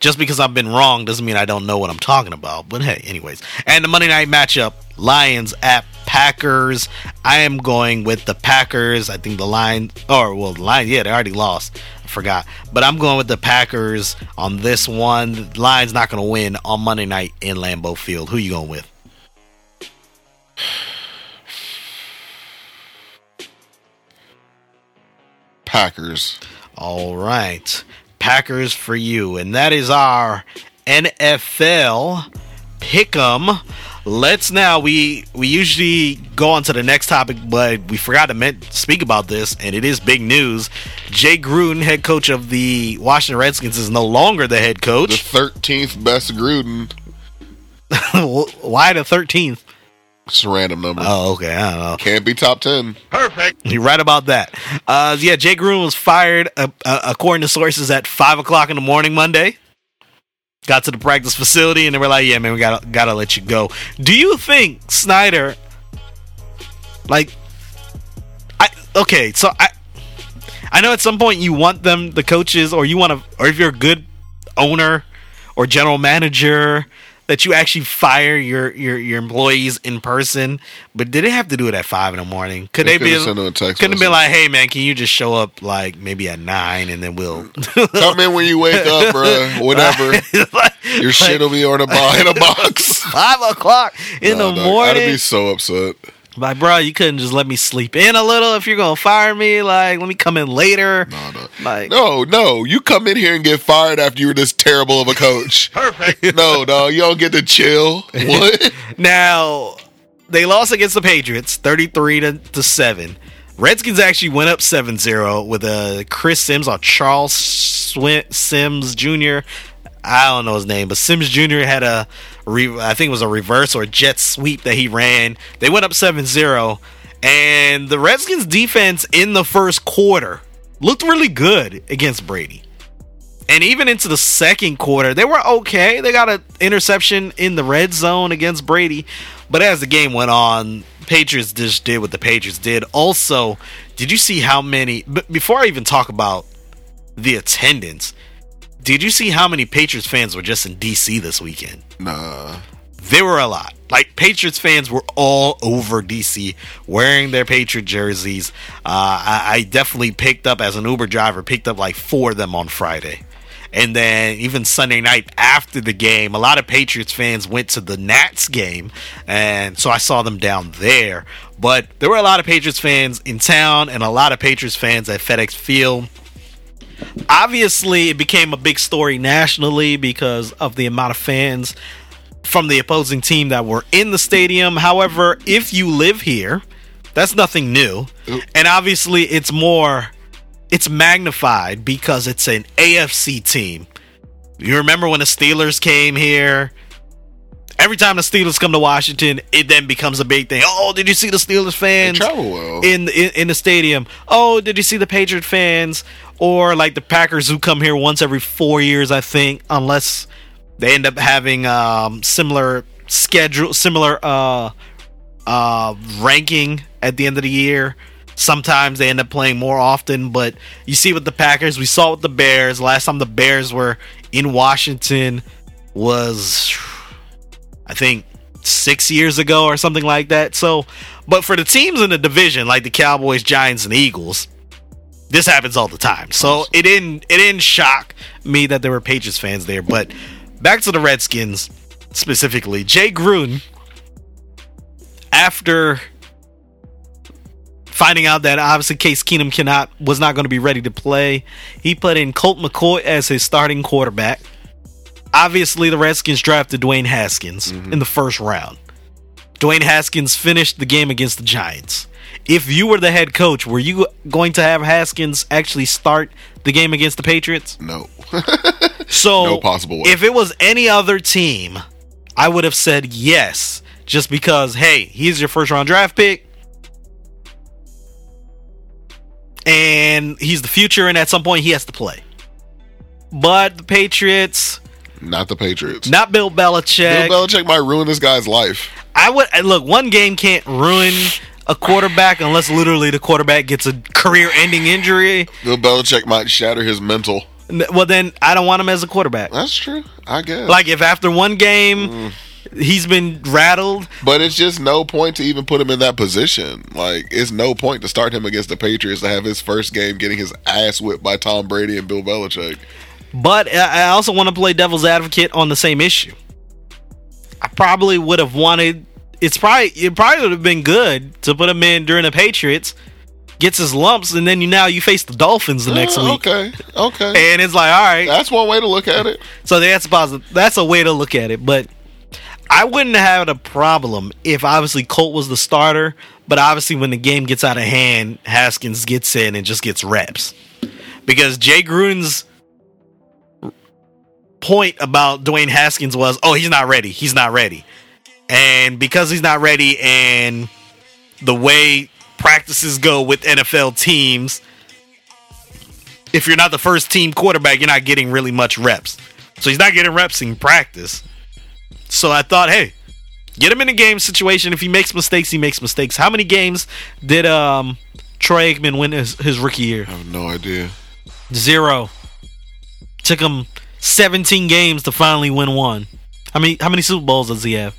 Just because I've been wrong doesn't mean I don't know what I'm talking about. But hey, anyways. And the Monday night matchup, Lions at Packers. I am going with the Packers. I think the Lions or well the Lions, yeah, they already lost. I forgot. But I'm going with the Packers on this one. The Lions not gonna win on Monday night in Lambeau Field. Who you going with? [SIGHS] Packers. All right. Packers for you. And that is our NFL pick'em. Let's now we we usually go on to the next topic, but we forgot to men- speak about this, and it is big news. Jay Gruden, head coach of the Washington Redskins, is no longer the head coach. The. 13th best Gruden. [LAUGHS] Why the thirteenth? It's a random number. Oh, okay. I don't know. Can't be top 10. Perfect. [LAUGHS] You're right about that. Uh, yeah, Jay Gruden was fired, uh, uh, according to sources, at five o'clock in the morning Monday. Got to the practice facility, and they were like, "Yeah, man, we gotta gotta let you go." Do you think Snyder, like, I okay? So I, I know at some point you want them, the coaches, or you want to, or if you're a good owner or general manager, that you actually fire your your your employees in person. But did it have to do it at five in the morning? Could They they, be? have a text couldn't been like, "Hey, man, can you just show up like maybe at nine, and then we'll." [LAUGHS] Come in when you wake up, bro. [LAUGHS] Whatever. Your shit will be on a bo- in a box. [LAUGHS] five o'clock in Nah, the dog, morning. I'd be so upset. Like, bro, you couldn't just let me sleep in a little if you're gonna fire me. Like, let me come in later. Nah, nah. Like, No, no. You come in here and get fired after you were this terrible of a coach. [LAUGHS] Perfect. No, no. You don't get to chill. What? [LAUGHS] now they lost against the Patriots, thirty-three to, to seven. Redskins actually went up 7-0 with a Chris Sims or Charles Swin- Sims Jr. I don't know his name, but Sims Jr. had a, re- I think it was a reverse or jet sweep that he ran. They went up 7-0, and the Redskins defense in the first quarter looked really good against Brady. And even into the second quarter, they were okay. They got an interception in the red zone against Brady. But as the game went on, Patriots just did what the Patriots did. Also, did you see how many? Before I even talk about the attendance, did you see how many Patriots fans were just in DC this weekend? Nah. There were a lot. Like Patriots fans were all over DC wearing their Patriot jerseys. Uh, I, I definitely picked up as an Uber driver, picked up like four of them on Friday. And then even Sunday night after the game, a lot of Patriots fans went to the Nats game. And so I saw them down there. But there were a lot of Patriots fans in town and a lot of Patriots fans at FedEx Field. Obviously, it became a big story nationally because of the amount of fans from the opposing team that were in the stadium. However, if you live here, that's nothing new. Mm. And obviously, it's more, it's magnified because it's an AFC team. You remember when the Steelers came here? Every time the Steelers come to Washington, it then becomes a big thing. Oh, did you see the Steelers fans in, in in the stadium? Oh, did you see the Patriot fans or like the Packers who come here once every four years? I think, unless they end up having um, similar schedule, similar uh, uh, ranking at the end of the year. Sometimes they end up playing more often, but you see with the Packers, we saw with the Bears. Last time the Bears were in Washington was, I think, six years ago or something like that. So, but for the teams in the division, like the Cowboys, Giants, and Eagles, this happens all the time. So it didn't it didn't shock me that there were Patriots fans there. But back to the Redskins specifically, Jay Gruden, after finding out that obviously Case Keenum cannot was not going to be ready to play, he put in Colt McCoy as his starting quarterback. Obviously, the Redskins drafted Dwayne Haskins mm-hmm. in the first round. Dwayne Haskins finished the game against the Giants. If you were the head coach, were you going to have Haskins actually start the game against the Patriots? no. [LAUGHS] So, No possible way. if it was any other team, I would have said yes, just because, hey, he's your first round draft pick. And he's the future, and at some point he has to play. But the Patriots, Not the Patriots. not Bill Belichick. Bill Belichick might ruin this guy's life. I would look. One game can't ruin a quarterback unless literally the quarterback gets a career-ending injury. Bill Belichick might shatter his mental. Well, then I don't want him as a quarterback. That's true. I guess. Like if after one game Mm. he's been rattled, but it's just no point to even put him in that position. Like, it's no point to start him against the Patriots to have his first game getting his ass whipped by Tom Brady and Bill Belichick. but I I also want to play devil's advocate on the same issue. I probably would have wanted. It's probably it probably would have been good to put him in during the Patriots, gets his lumps, and then you now you face the Dolphins the next Uh, week, Okay. Okay. and it's like all right, That's one way to look at it. So that's positive. That's a way to look at it. But I wouldn't have had a problem if obviously Colt was the starter, but obviously when the game gets out of hand, Haskins gets in and just gets reps. Because Jay Gruden's point about Dwayne Haskins was, oh, he's not ready. He's not ready. And because he's not ready and the way practices go with NFL teams, if you're not the first team quarterback, you're not getting really much reps. So he's not getting reps in practice. So I thought, hey, get him in a game situation. If he makes mistakes, he makes mistakes. How many games did um Troy Aikman win his, his rookie year? I have no idea. Zero. Took him 17 games to finally win one. How many how many Super Bowls does he have?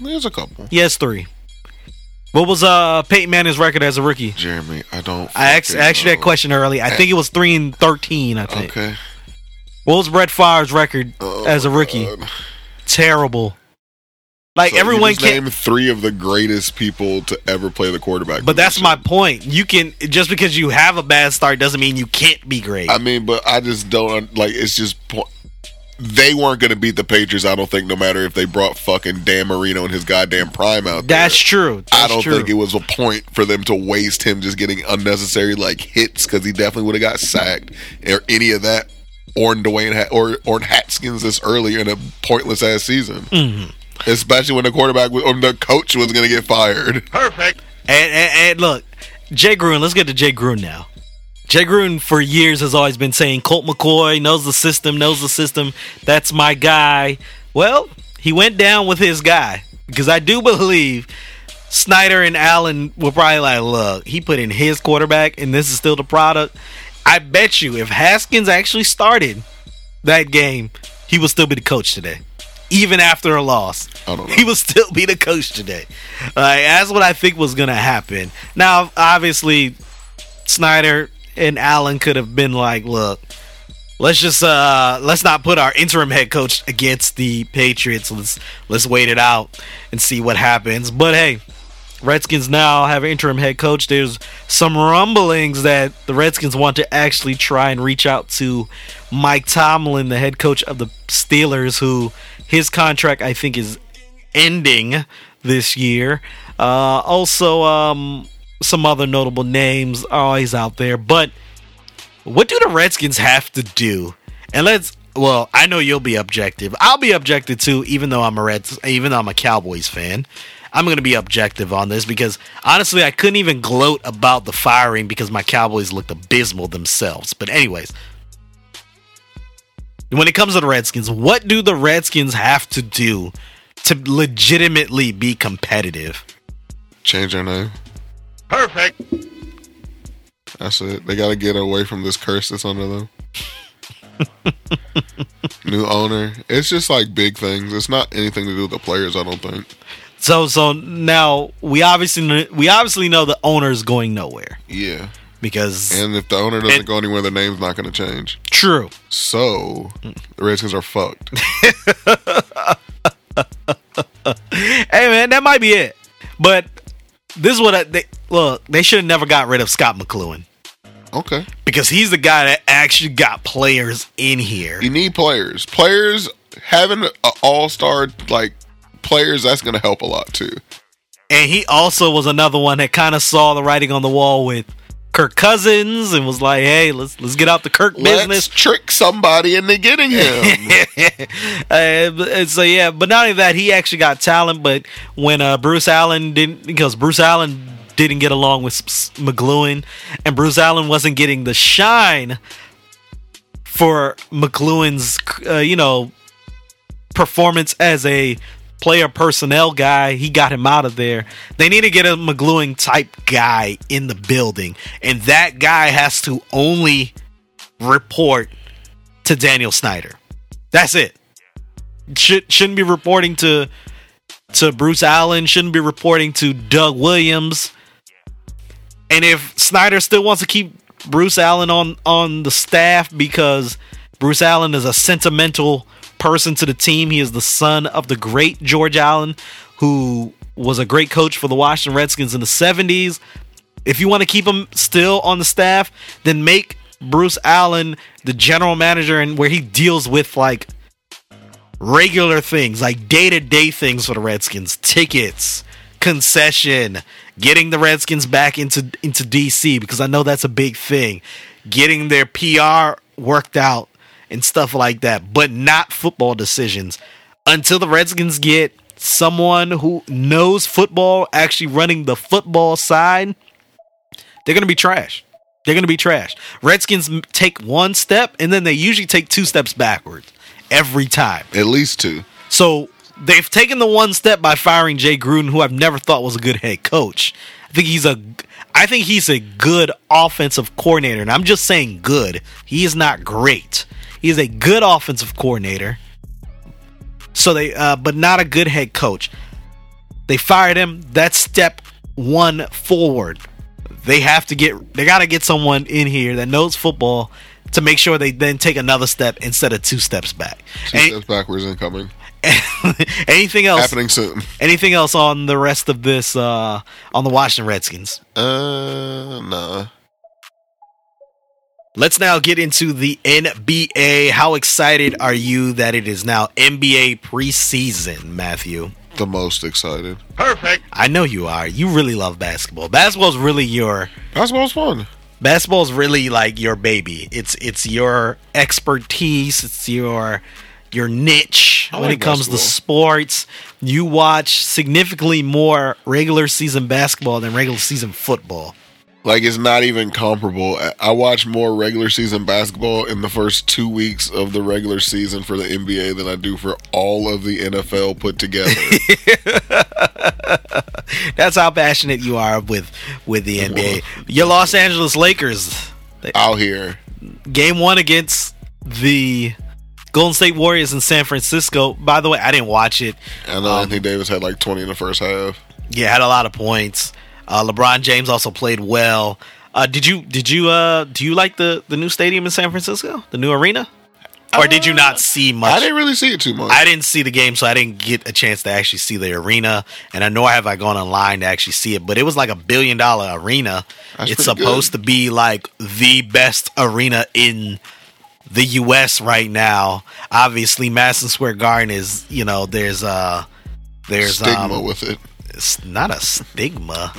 There's a couple. He has three. What was uh Peyton Manning's record as a rookie? Jeremy, I don't. I asked, I asked you that question early. I think it was three and thirteen. I think. Okay. What was Brett Favre's record Oh as a rookie? God. Terrible. Like So everyone can, name three of the greatest people to ever play the quarterback. but that's my point. You can just because you have a bad start doesn't mean you can't be great. I mean, but I just don't like. It's just they weren't going to beat the Patriots. I don't think, no matter if they brought fucking Dan Marino in his goddamn prime out there. that's true. That's I don't true. think it was a point for them to waste him just getting unnecessary like hits because he definitely would have got sacked or any of that. Or Dwayne ha- or or Haskins this earlier in a pointless ass season, Mm-hmm. especially when the quarterback was, or the coach was going to get fired. Perfect. And, and, and look, Jay Gruden. Let's get to Jay Gruden now. Jay Gruden for years has always been saying Colt McCoy knows the system, knows the system. That's my guy. Well, he went down with his guy because I do believe Snyder and Allen were probably like, look, he put in his quarterback, and this is still the product. I bet you if Haskins actually started that game, he would still be the coach today. Even after a loss, I don't know. he would still be the coach today. Like that's what I think was gonna happen. Now, obviously, Snyder and Allen could have been like, "Look, let's just uh let's not put our interim head coach against the Patriots. Let's let's wait it out and see what happens. But hey, Redskins now have an interim head coach. There's some rumblings that the Redskins want to actually try and reach out to Mike Tomlin, the head coach of the Steelers, who his contract I think is ending this year. Uh, also, um, some other notable names oh, always out there, but what do the Redskins have to do? And let's well, I know you'll be objective. I'll be objective too, even though I'm a Reds, even though I'm a Cowboys fan. I'm going to be objective on this because honestly, I couldn't even gloat about the firing because my Cowboys looked abysmal themselves. But anyways, when it comes to the Redskins, what do the Redskins have to do to legitimately be competitive? Change their name. Perfect. That's it. They got to get away from this curse that's under them. [LAUGHS] New owner. It's just like big things. It's not anything to do with the players. I don't think. So so now we obviously we obviously know the owner is going nowhere Yeah. because And if the owner doesn't And- go anywhere, the name's not going to change. true. So the Redskins are fucked. [LAUGHS] Hey man, that might be it. But this is what I, they look. They should have never got rid of Scot McCloughan Okay. because he's the guy that actually got players in here. You need players. Players having an all star like players. That's going to help a lot too. And he also was another one that kind of saw the writing on the wall with Kirk Cousins and was like, "Hey, let's let's get out the Kirk Let's business." trick somebody into getting him. [LAUGHS] uh, so yeah, but not only that, he actually got talent. But when uh, Bruce Allen didn't, because Bruce Allen didn't get along with McCloughan, and Bruce Allen wasn't getting the shine for McCloughan's, uh, you know, performance as a player personnel guy. He got him out of there. They need to get a McCloughan type guy in the building, and that guy has to only report to Daniel Snyder. That's it. Should shouldn't be reporting to to Bruce Allen. Shouldn't be reporting to Doug Williams. And if Snyder still wants to keep Bruce Allen on on the staff because Bruce Allen is a sentimental person to the team. He is the son of the great George Allen, who was a great coach for the Washington Redskins in the 70s. If you want to keep him still on the staff, then make Bruce Allen the general manager and where he deals with like regular things, like day to day things for the Redskins, tickets, concession, getting the Redskins back into into DC because I know that's a big thing, getting their PR worked out and stuff like that, but not football decisions until the Redskins get someone who knows football actually running the football side. They're gonna be trash. They're gonna be trash. Redskins take one step and then they usually take two steps backwards every time. At least two. So they've taken the one step by firing Jay Gruden, who I've never thought was a good head coach. I think he's a, I think he's a good offensive coordinator, and I'm just saying good. He is not great. He is a good offensive coordinator. So they, uh, but not a good head coach. They fired him. That's step one forward. They have to get, they got to get someone in here that knows football to make sure they then take another step instead of two steps back. Two And- steps backwards incoming. [LAUGHS] anything else? Happening soon. Anything else on the rest of this uh on the Washington Redskins? Uh, nah. Let's now get into the NBA. How excited are you that it is now NBA preseason, Matthew? The most excited. Perfect. I know you are. You really love basketball. Basketball's really your Basketball's fun. basketball's really like your baby. It's it's your expertise, it's your your niche I when like it comes to sports. You watch significantly more regular season basketball than regular season football. Like it's not even comparable. I- watch more regular season basketball in the first two weeks of the regular season for the NBA than I do for all of the NFL put together. [LAUGHS] That's how passionate you are with with the NBA. Your Los Angeles Lakers Out here, game 1 against the Golden State Warriors in San Francisco. By the way, I didn't watch it. Uh, I um, know Anthony Davis had like twenty in the first half. Yeah, had a lot of points. Uh, LeBron James also played well. Uh, did you did you uh do you like the the new stadium in San Francisco, the new arena, or did you not see much? I didn't really see it too much. I didn't see the game, so I didn't get a chance to actually see the arena. And I know I have I gone online to actually see it, but it was like a billion dollar arena. That's it's supposed to be like the best arena in the U.S. right now. Obviously, Madison Square Garden is you know there's uh there's stigma um, with it. It's not a stigma.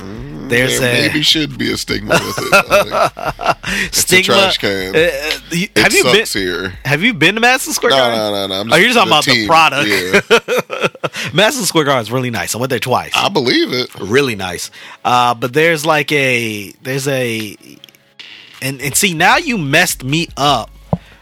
There's There a maybe should be a stigma with it. Think. [LAUGHS] stigma. trash can. Uh, uh, you- have you been? here. Have you been to Madison Square No, Garden? no, no, no. I'm Oh, you're talking about the product. Yeah, [LAUGHS] Madison Square Garden is really nice. I went there twice. I believe it. really nice. Uh, but there's like a there's a and and see now you messed me up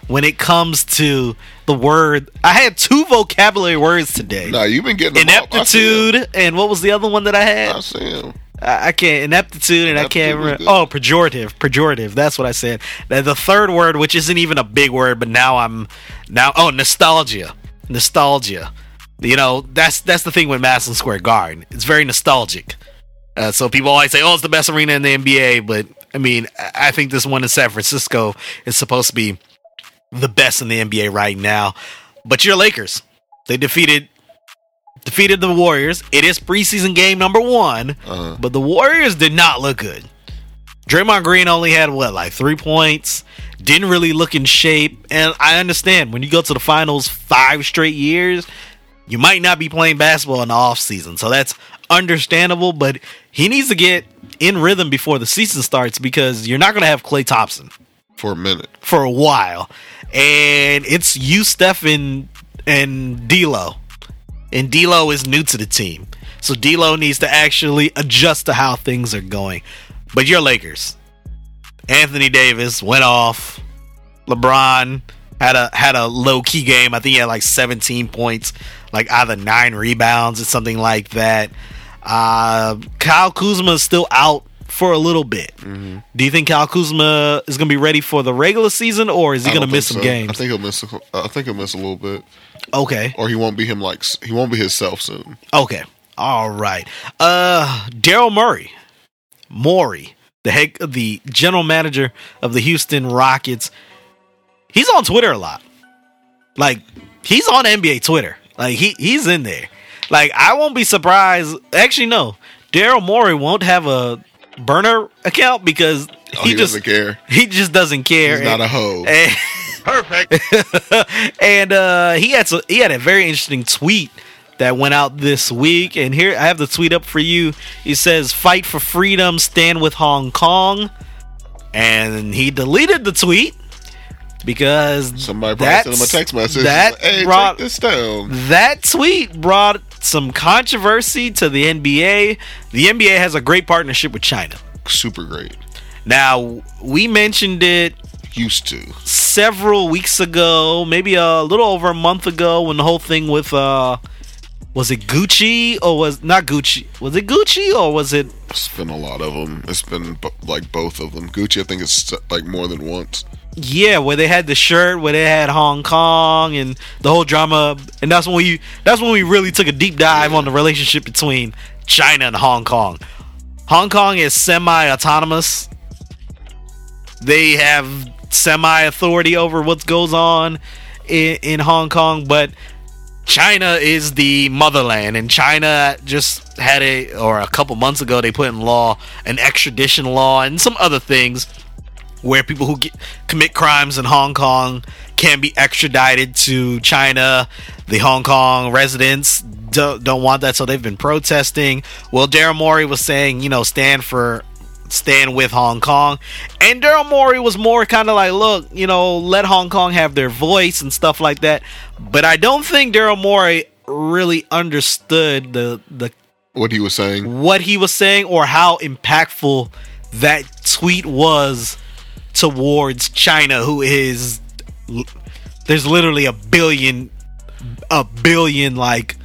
when it comes to the word. I had two vocabulary words today. No, you've been getting them up. I see 'em. Ineptitude and what was the other one that I had? I see him. I can't ineptitude and I can't remember. Oh, pejorative, pejorative. That's what I said. Now, the third word, which isn't even a big word, but now I'm now. Oh, nostalgia, nostalgia. You know, that's that's the thing with Madison Square Garden. It's very nostalgic. Uh, so people always say, "Oh, it's the best arena in the NBA," but I mean, I think this one in San Francisco is supposed to be the best in the NBA right now. But your Lakers, they defeated defeated the Warriors. It is preseason game number one. Uh, But the Warriors did not look good. Draymond Green only had what, like three points. Didn't really look in shape. And I understand when you go to the finals five straight years, you might not be playing basketball in the off season. So that's understandable. But he needs to get in rhythm before the season starts because you're not going to have Klay Thompson for a minute. for a while. And it's you, Stephen, and D'Lo. And D'Lo is new to the team. So D'Lo needs to actually adjust to how things are going. But your Lakers. Anthony Davis went off. LeBron had a had a low key game. I think he had like 17 points, like either nine rebounds or something like that. Uh, Kyle Kuzma is still out for a little bit. Do you think Kyle Kuzma is going to be ready for the regular season, or is he going to miss some so. games? I think he'll miss. A, I think he'll miss a little bit, okay, or he won't be him. Like he won't be himself soon. okay, all right. Uh, Daryl Murray, Morey, the head, the general manager of the Houston Rockets. He's on Twitter a lot. Like he's on NBA Twitter. Like he he's in there. Like I won't be surprised. Actually, no. Daryl Morey won't have a burner account because Oh, he, he, just doesn't care. he just doesn't care. He's not a hoe. [LAUGHS] And- Perfect. [LAUGHS] and uh, he had so, he had a very interesting tweet that went out this week. And here I have the tweet up for you. He says, "Fight for freedom, stand with Hong Kong." And he deleted the tweet because Somebody probably sent him a text message. That like, hey, brought take this down. that tweet brought some controversy to the NBA. The NBA has a great partnership with China. Super great. Now we mentioned it Used to. several weeks ago, maybe a little over a month ago, when the whole thing with uh, was it Gucci or was not Gucci? Was it Gucci or was it? It's been a lot of them. It's been like both of them. Gucci, I think it's like more than once. Yeah, where they had the shirt, where they had Hong Kong and the whole drama, and that's when we that's when we really took a deep dive on the relationship between China and Hong Kong. Hong Kong is semi-autonomous. They have semi-authority over what goes on in, in Hong Kong, but China is the motherland, and China just had a or a couple months ago they put in law an extradition law and some other things where people who get, commit crimes in Hong Kong can be extradited to China. The Hong Kong residents don't, don't want that, so they've been protesting. Well, Daryl Morey was saying, you know, stand for stand with Hong Kong. And Daryl Morey was more kind of like, look, you know, let Hong Kong have their voice and stuff like that. But I don't think Daryl Morey really understood the the What he was saying. what he was saying or how impactful that tweet was towards China, who is there's literally a billion, a billion like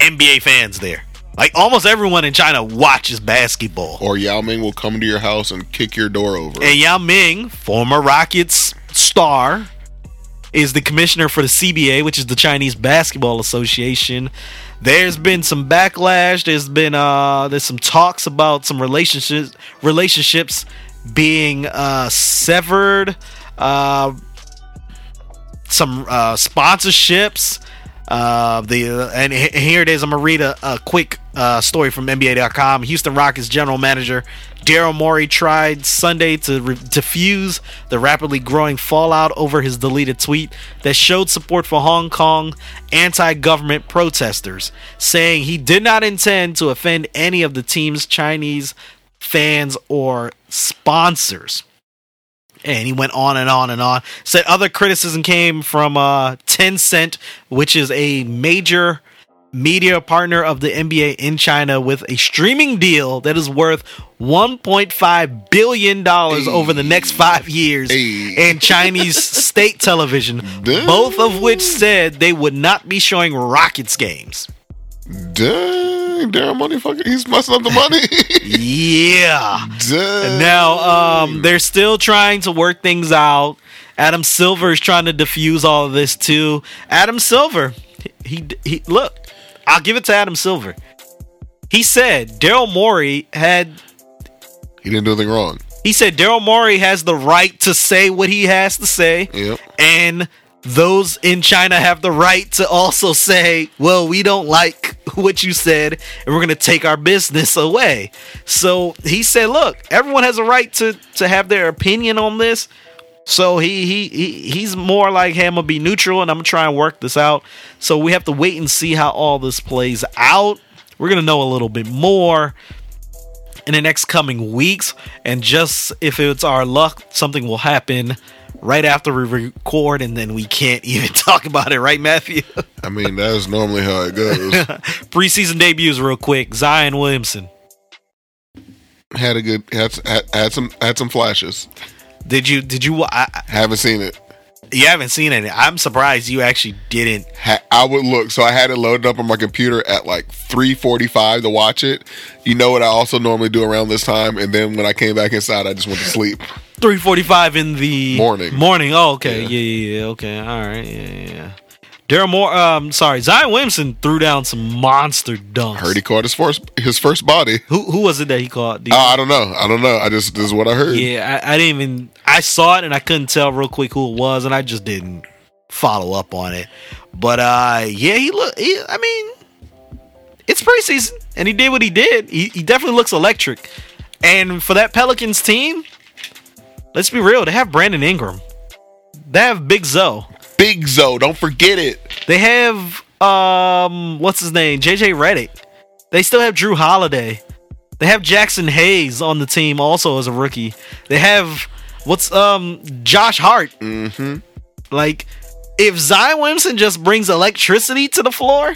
NBA fans there. Like almost everyone in China watches basketball. Or Yao Ming will come to your house and kick your door over. And Yao Ming, former Rockets star, is the commissioner for the CBA, which is the Chinese Basketball Association. There's been some backlash. There's been uh there's some talks about some relationships relationships being uh, severed, uh, some uh, sponsorships. Uh, the and here it is. I'm gonna read a, a quick uh, story from NBA.com. Houston Rockets general manager Daryl Morey tried Sunday to re- the rapidly growing fallout over his deleted tweet that showed support for Hong Kong anti-government protesters, saying he did not intend to offend any of the team's Chinese fans or sponsors and he went on and on and on. Said other criticism came from uh, Tencent, which is a major media partner of the NBA in China, with a streaming deal that is worth 1.5 billion dollars over the next five years, Hey. and Chinese [LAUGHS] state television, both of which said they would not be showing Rockets games. Dang, Darren Money fucking he's messing up the money. [LAUGHS] Yeah. Dang. Now, um, they're still trying to work things out. Adam Silver is trying to diffuse all of this too. Adam Silver, he, he look, I'll give it to Adam Silver. He said Daryl Morey had. he didn't do anything wrong. He said Daryl Morey has the right to say what he has to say, Yep. and those in China have the right to also say, "Well, we don't like [LAUGHS] what you said, and we're going to take our business away." So he said, "Look, everyone has a right to to have their opinion on this." So he he, he he's more like, "Hey, I'm gonna be neutral, and I'm gonna try and work this out." So we have to wait and see how all this plays out. We're gonna know a little bit more in the next coming weeks, and just if it's our luck, something will happen right after we record, and then we can't [LAUGHS] even talk about it, right, Matthew? I mean, that's normally how it goes. [LAUGHS] Preseason debuts, real quick. Zion Williamson. had a good had, had some had some flashes. Did you? Did you? I, I- Haven't seen it. you haven't seen it. I'm surprised you actually didn't. Ha- I would look. So I had it loaded up on my computer at like 3:45 to watch it. You know what I also normally do around this time, and then when I came back inside, I just went to sleep. 3:45 in the Morning. Morning. Oh, okay. Yeah. Yeah, yeah. Okay. All right. Yeah, yeah, yeah. Daryl Morey. Um, sorry, Zion Williamson threw down some monster dunks. Heard he caught his first his first body. Who who was it that he caught? Oh, I don't know. I don't know. I just this is what I heard. Yeah, I, I didn't even. I saw it and I couldn't tell real quick who it was, and I just didn't follow up on it. But uh, yeah, he look. He, I mean, it's preseason, and he did what he did. He, he definitely looks electric. And for that Pelicans team, let's be real. They have Brandon Ingram. They have Big Zoe. Big Zo, don't forget it. They have um, what's his name? JJ Redick. They still have Jrue Holiday. They have Jaxson Hayes on the team also as a rookie. They have what's um Josh Hart. Mm-hmm. Like if Zion Williamson just brings electricity to the floor,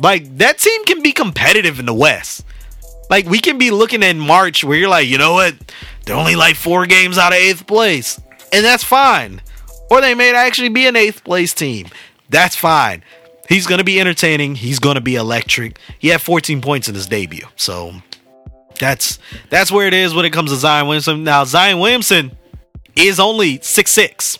like that team can be competitive in the West. Like we can be looking in March where you're like, you know what? They're only like four games out of eighth place. And that's fine. Or they may actually be an eighth place team. That's fine. He's gonna be entertaining. He's gonna be electric. He had 14 points in his debut. So that's that's where it is when it comes to Zion Williamson. Now Zion Williamson is only six six.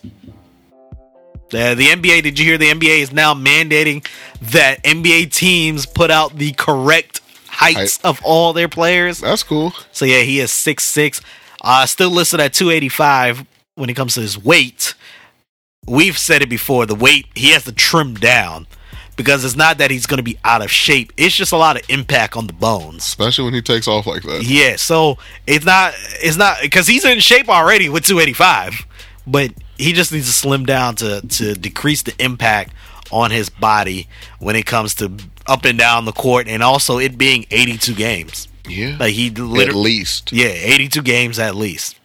The NBA, did you hear the NBA is now mandating that NBA teams put out the correct heights Height. of all their players? That's cool. So yeah, he is six six. Uh still listed at 285 when it comes to his weight. We've said it before, the weight he has to trim down because it's not that he's going to be out of shape. It's just a lot of impact on the bones. Especially when he takes off like that. Yeah, so it's not it's not because he's in shape already with 285, but he just needs to slim down to to decrease the impact on his body when it comes to up and down the court, and also it being 82 games. Yeah. Like he At least. yeah, 82 games at least.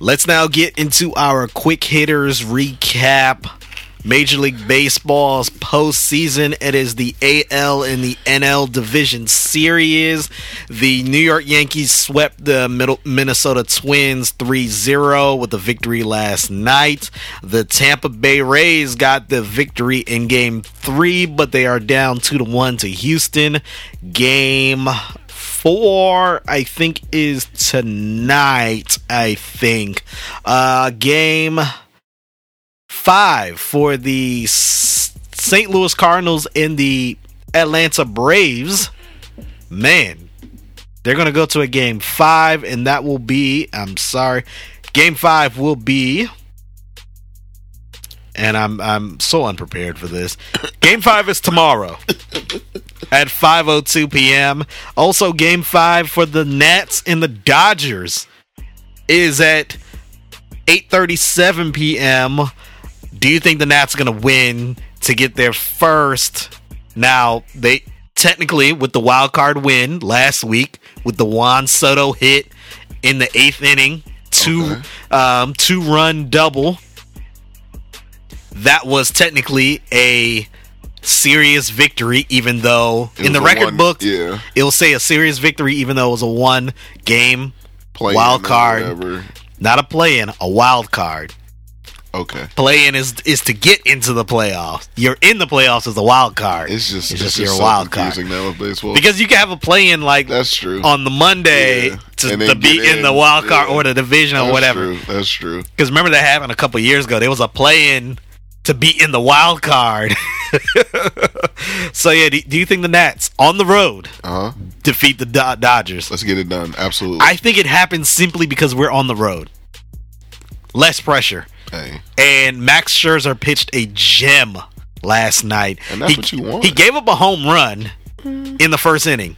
Let's now get into our quick hitters recap. Major League Baseball's postseason. It is the AL and the NL Division Series. The New York Yankees swept the Middle- Minnesota Twins 3 0 with a victory last night. The Tampa Bay Rays got the victory in game three, but they are down 2 to 1 to Houston. Game four, I think, is tonight. I think. Uh, game five for the St. Louis Cardinals and the Atlanta Braves. Man, They're going to go to a game five, and that will be, I'm sorry, game five will be, and I'm I'm so unprepared for this. [COUGHS] Game five is tomorrow [COUGHS] at 5:02 p.m. Also, game five for the Nats and the Dodgers is at 8:37 p.m. Do you think the Nats are going to win to get their first? Now they technically with the wild card win last week with the Juan Soto hit in the eighth inning, two Okay. um, two run double. That was technically a serious victory, even though It in the record one- book yeah. it will say a serious victory, even though it was a one game Play wild card, not a play in, a wild card. Okay. Play in is is to get into the playoffs. You're in the playoffs as a wild card. It's just it's it's just your so wild card confusing now with baseball. because you can have a play in like that's true. on the Monday Yeah. to, to be get in the wild card Yeah. or the division or That's whatever. True. That's true. Because remember that happened a couple years ago. There was a play in to be in the wild card. [LAUGHS] so yeah, do, do you think the Nats on the road Uh huh. defeat the Do- Dodgers? Let's get it done. Absolutely. I think it happens simply because we're on the road. Less pressure. And Max Scherzer pitched a gem last night. And that's he, what you want. He gave up a home run in the first inning.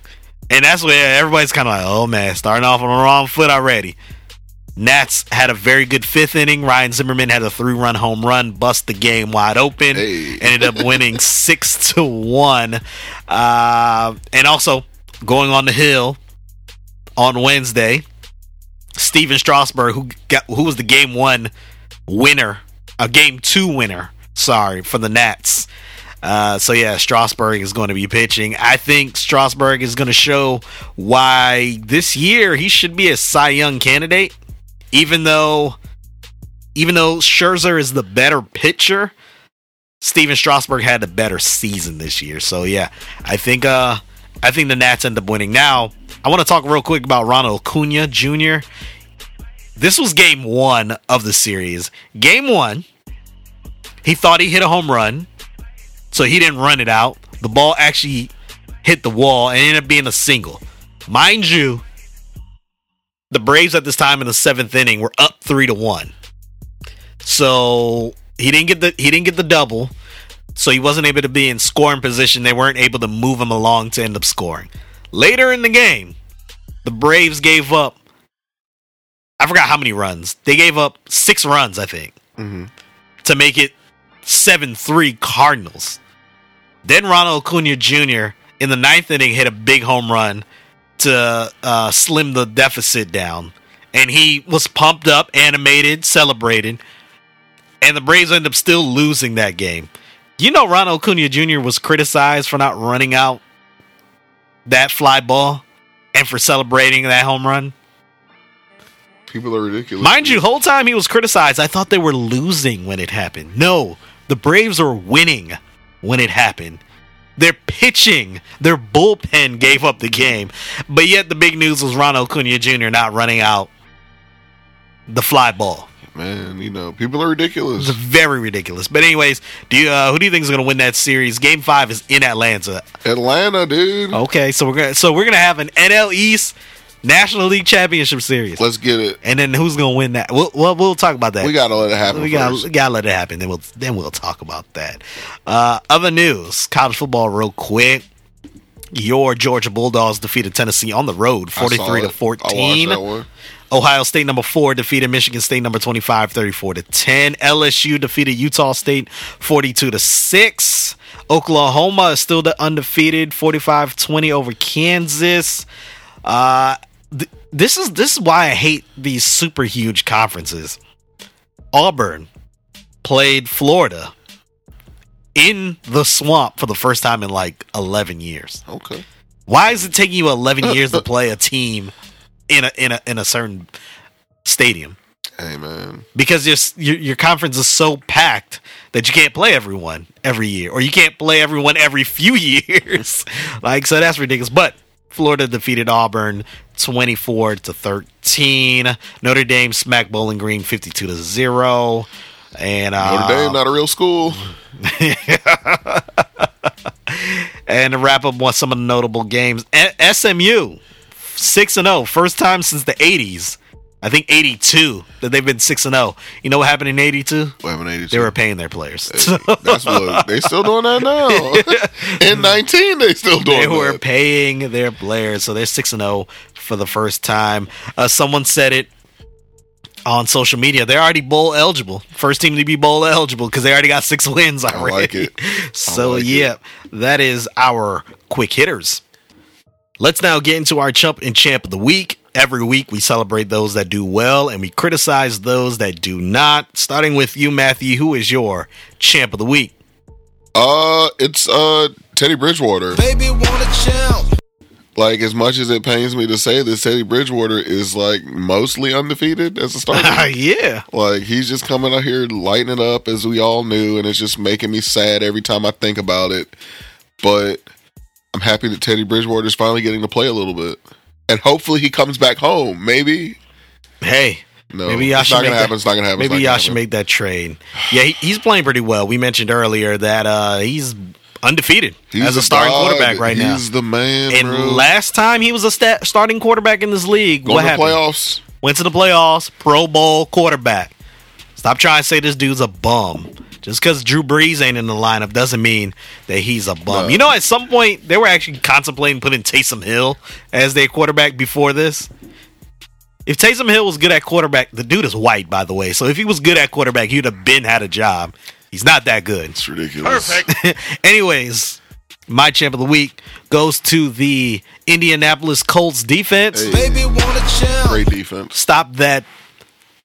And that's where everybody's kind of like, oh man, starting off on the wrong foot already. Nats had a very good fifth inning. Ryan Zimmerman had a three run home run, bust the game wide open. Hey. Ended up winning [LAUGHS] six to one. Uh, and also going on the hill on Wednesday, Stephen Strasburg, who got who was the game one winner, a game two winner, sorry, for the Nats. Uh, so yeah, Strasburg is going to be pitching. I think Strasburg is going to show why this year he should be a Cy Young candidate, even though, even though Scherzer is the better pitcher. Stephen Strasburg had a better season this year. So yeah, I think uh I think the Nats end up winning. Now, I want to talk real quick about Ronald Acuna Jr. This was game 1 of the series. Game 1, he thought he hit a home run, so he didn't run it out. The ball actually hit the wall and ended up being a single. Mind you, the Braves at this time in the 7th inning were up 3 to 1. So, he didn't get the he didn't get the double so he wasn't able to be in scoring position. They weren't able to move him along to end up scoring. Later in the game, the Braves gave up. I forgot how many runs. They gave up six runs, I think, Mhm. to make it 7 3 Cardinals. Then Ronald Acuna Jr. in the ninth inning hit a big home run to uh, slim the deficit down. And he was pumped up, animated, celebrated. And the Braves end up still losing that game. You know, Ronald Acuna Jr. was criticized for not running out that fly ball and for celebrating that home run. People are ridiculous. Mind you, whole time he was criticized, I thought they were losing when it happened. No, the Braves were winning when it happened. Their pitching, their bullpen gave up the game. But yet the big news was Ronald Cunha Jr. not running out the fly ball. man, you know, people are ridiculous. It's very ridiculous. But anyways, do you uh, who do you think is going to win that series? Game five is in Atlanta. Atlanta, dude. Okay, so we're gonna so we're gonna have an NL East National League Championship Series, Let's get it. and then who's gonna win that? We'll we'll, we'll talk about that. We gotta let it happen. we gotta, first. gotta let it happen. Then we'll then we'll talk about that. Uh, other news: college football, real quick. Your Georgia Bulldogs defeated Tennessee on the road, forty-three to fourteen. watched that one. Ohio State number four defeated Michigan State number 25, 34 to 10. LSU defeated Utah State 42 to 6. Oklahoma is still the undefeated 45 20 over Kansas. Uh, th- this is this is why I hate these super huge conferences. Auburn played Florida in the swamp for the first time in like 11 years. Okay. Why is it taking you 11 uh, years to uh, play a team in a in a in a certain stadium? Hey, man. Because your your, your conference is so packed that you can't play everyone every year, or you can't play everyone every few [LAUGHS] years. like so, that's ridiculous. But Florida defeated Auburn 24 to 13. Notre Dame smacked Bowling Green 52 to zero. And uh, Notre Dame, not a real school. [LAUGHS] and to wrap up with some of the notable games, SMU Six and zero, first time since the '80s. I think '82 that they've been six and zero. You know what happened in '82? What happened in 82? They were paying their players. That's what [LAUGHS] they still doing that now. [LAUGHS] in 19, they still doing they were that. paying their players, so they're six and zero for the first time. Uh, someone said it on social media. They're already bowl eligible. First team to be bowl eligible because they already got six [LAUGHS] wins already. I like it. so like it. yeah, that is our quick hitters. Let's now get into our chump and champ of the week. Every week we celebrate those that do well and we criticize those that do not. Starting with you, Matthew, who is your champ of the week? Uh, it's uh Teddy Bridgewater. Baby want a champ. Like as much as it pains me to say this, Teddy Bridgewater is like mostly undefeated as a starter. [LAUGHS] yeah. like he's just coming out here lighting it up as we all knew, and it's just making me sad every time I think about it. But I'm happy that Teddy Bridgewater is finally getting to play a little bit, and hopefully he comes back home. Maybe Hey, no, Maybe y'all it's should not make gonna that- happen. It's not gonna happen. Maybe not y'all gonna should make that trade. Yeah, he, he's playing pretty well. We mentioned earlier that uh, he's undefeated He's as a starting dog. quarterback right now. He's the man. And bro. last time he was a sta- starting quarterback in this league, going what to happened? playoffs. Went to the playoffs, Pro Bowl quarterback. Stop trying to say this dude's a bum. Just because Drew Brees ain't in the lineup doesn't mean that he's a bum. No. You know, at some point they were actually contemplating putting Taysom Hill as their quarterback before this. If Taysom Hill was good at quarterback, the dude is white, by the way. So if he was good at quarterback, he'd have been had a job. He's not that good. It's ridiculous. Perfect. [LAUGHS] Anyways, my champ of the week goes to the Indianapolis Colts defense. Hey. Baby want a champ. Great defense. Stop that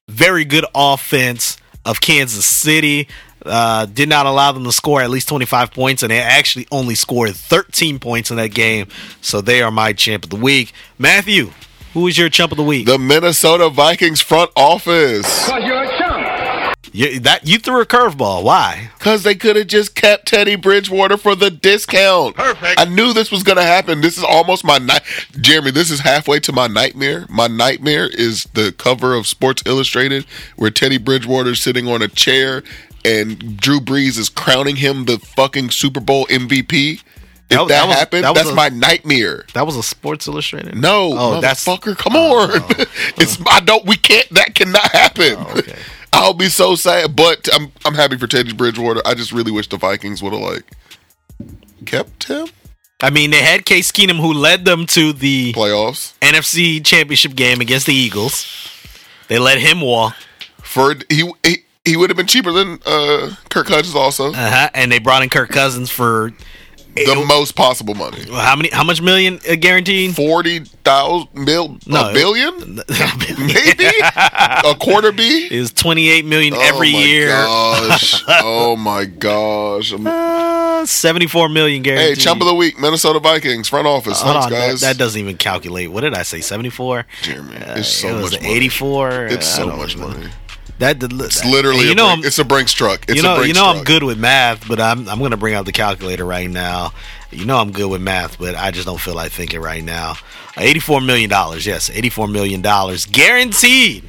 very good offense of Kansas City. Uh, did not allow them to score at least 25 points, and they actually only scored 13 points in that game. So they are my champ of the week. Matthew, who is your champ of the week? The Minnesota Vikings front office. you, that you threw a curveball. Why? Because they could have just kept Teddy Bridgewater for the discount. Perfect. I knew this was going to happen. This is almost my night. Jeremy, this is halfway to my nightmare. My nightmare is the cover of Sports Illustrated where Teddy Bridgewater is sitting on a chair and Drew Brees is crowning him the fucking Super Bowl MVP. If That that, was- that was- happened, that that's a- my nightmare. That was a Sports Illustrated. No, Oh, that's- motherfucker, come on. Oh, oh. [LAUGHS] it's I don't. We can't. That cannot happen. Oh, okay. [LAUGHS] I'll be so sad, but I'm I'm happy for Teddy Bridgewater. I just really wish the Vikings would have like kept him I mean, they had Case Keenum, who led them to the playoffs NFC Championship game against the Eagles. They let him walk, for he he, he would have been cheaper than uh, Kirk Cousins also uh-huh, and they brought in Kirk Cousins for the most possible money how many? How much million uh, guaranteed? forty thousand mil No. [LAUGHS] a billion maybe a quarter B [LAUGHS] is twenty eight million every oh my year. Gosh. [LAUGHS] oh my gosh! Uh, Seventy four million Hey, guaranteed. chump of the week, Minnesota Vikings front office. Hold Thanks, on, that, guys. that doesn't even calculate. What did I say? Seventy four. Jeremy, it's so much money. Eighty four. It's so much money. That It's literally You a know, Brinks- I'm, it's a Brinks truck. It's you know, a Brinks you know, truck. I'm good with math, but I'm I'm gonna bring out the calculator right now. You know, I'm good with math, but I just don't feel like thinking right now. Eighty-four million dollars, yes, eighty-four million dollars guaranteed.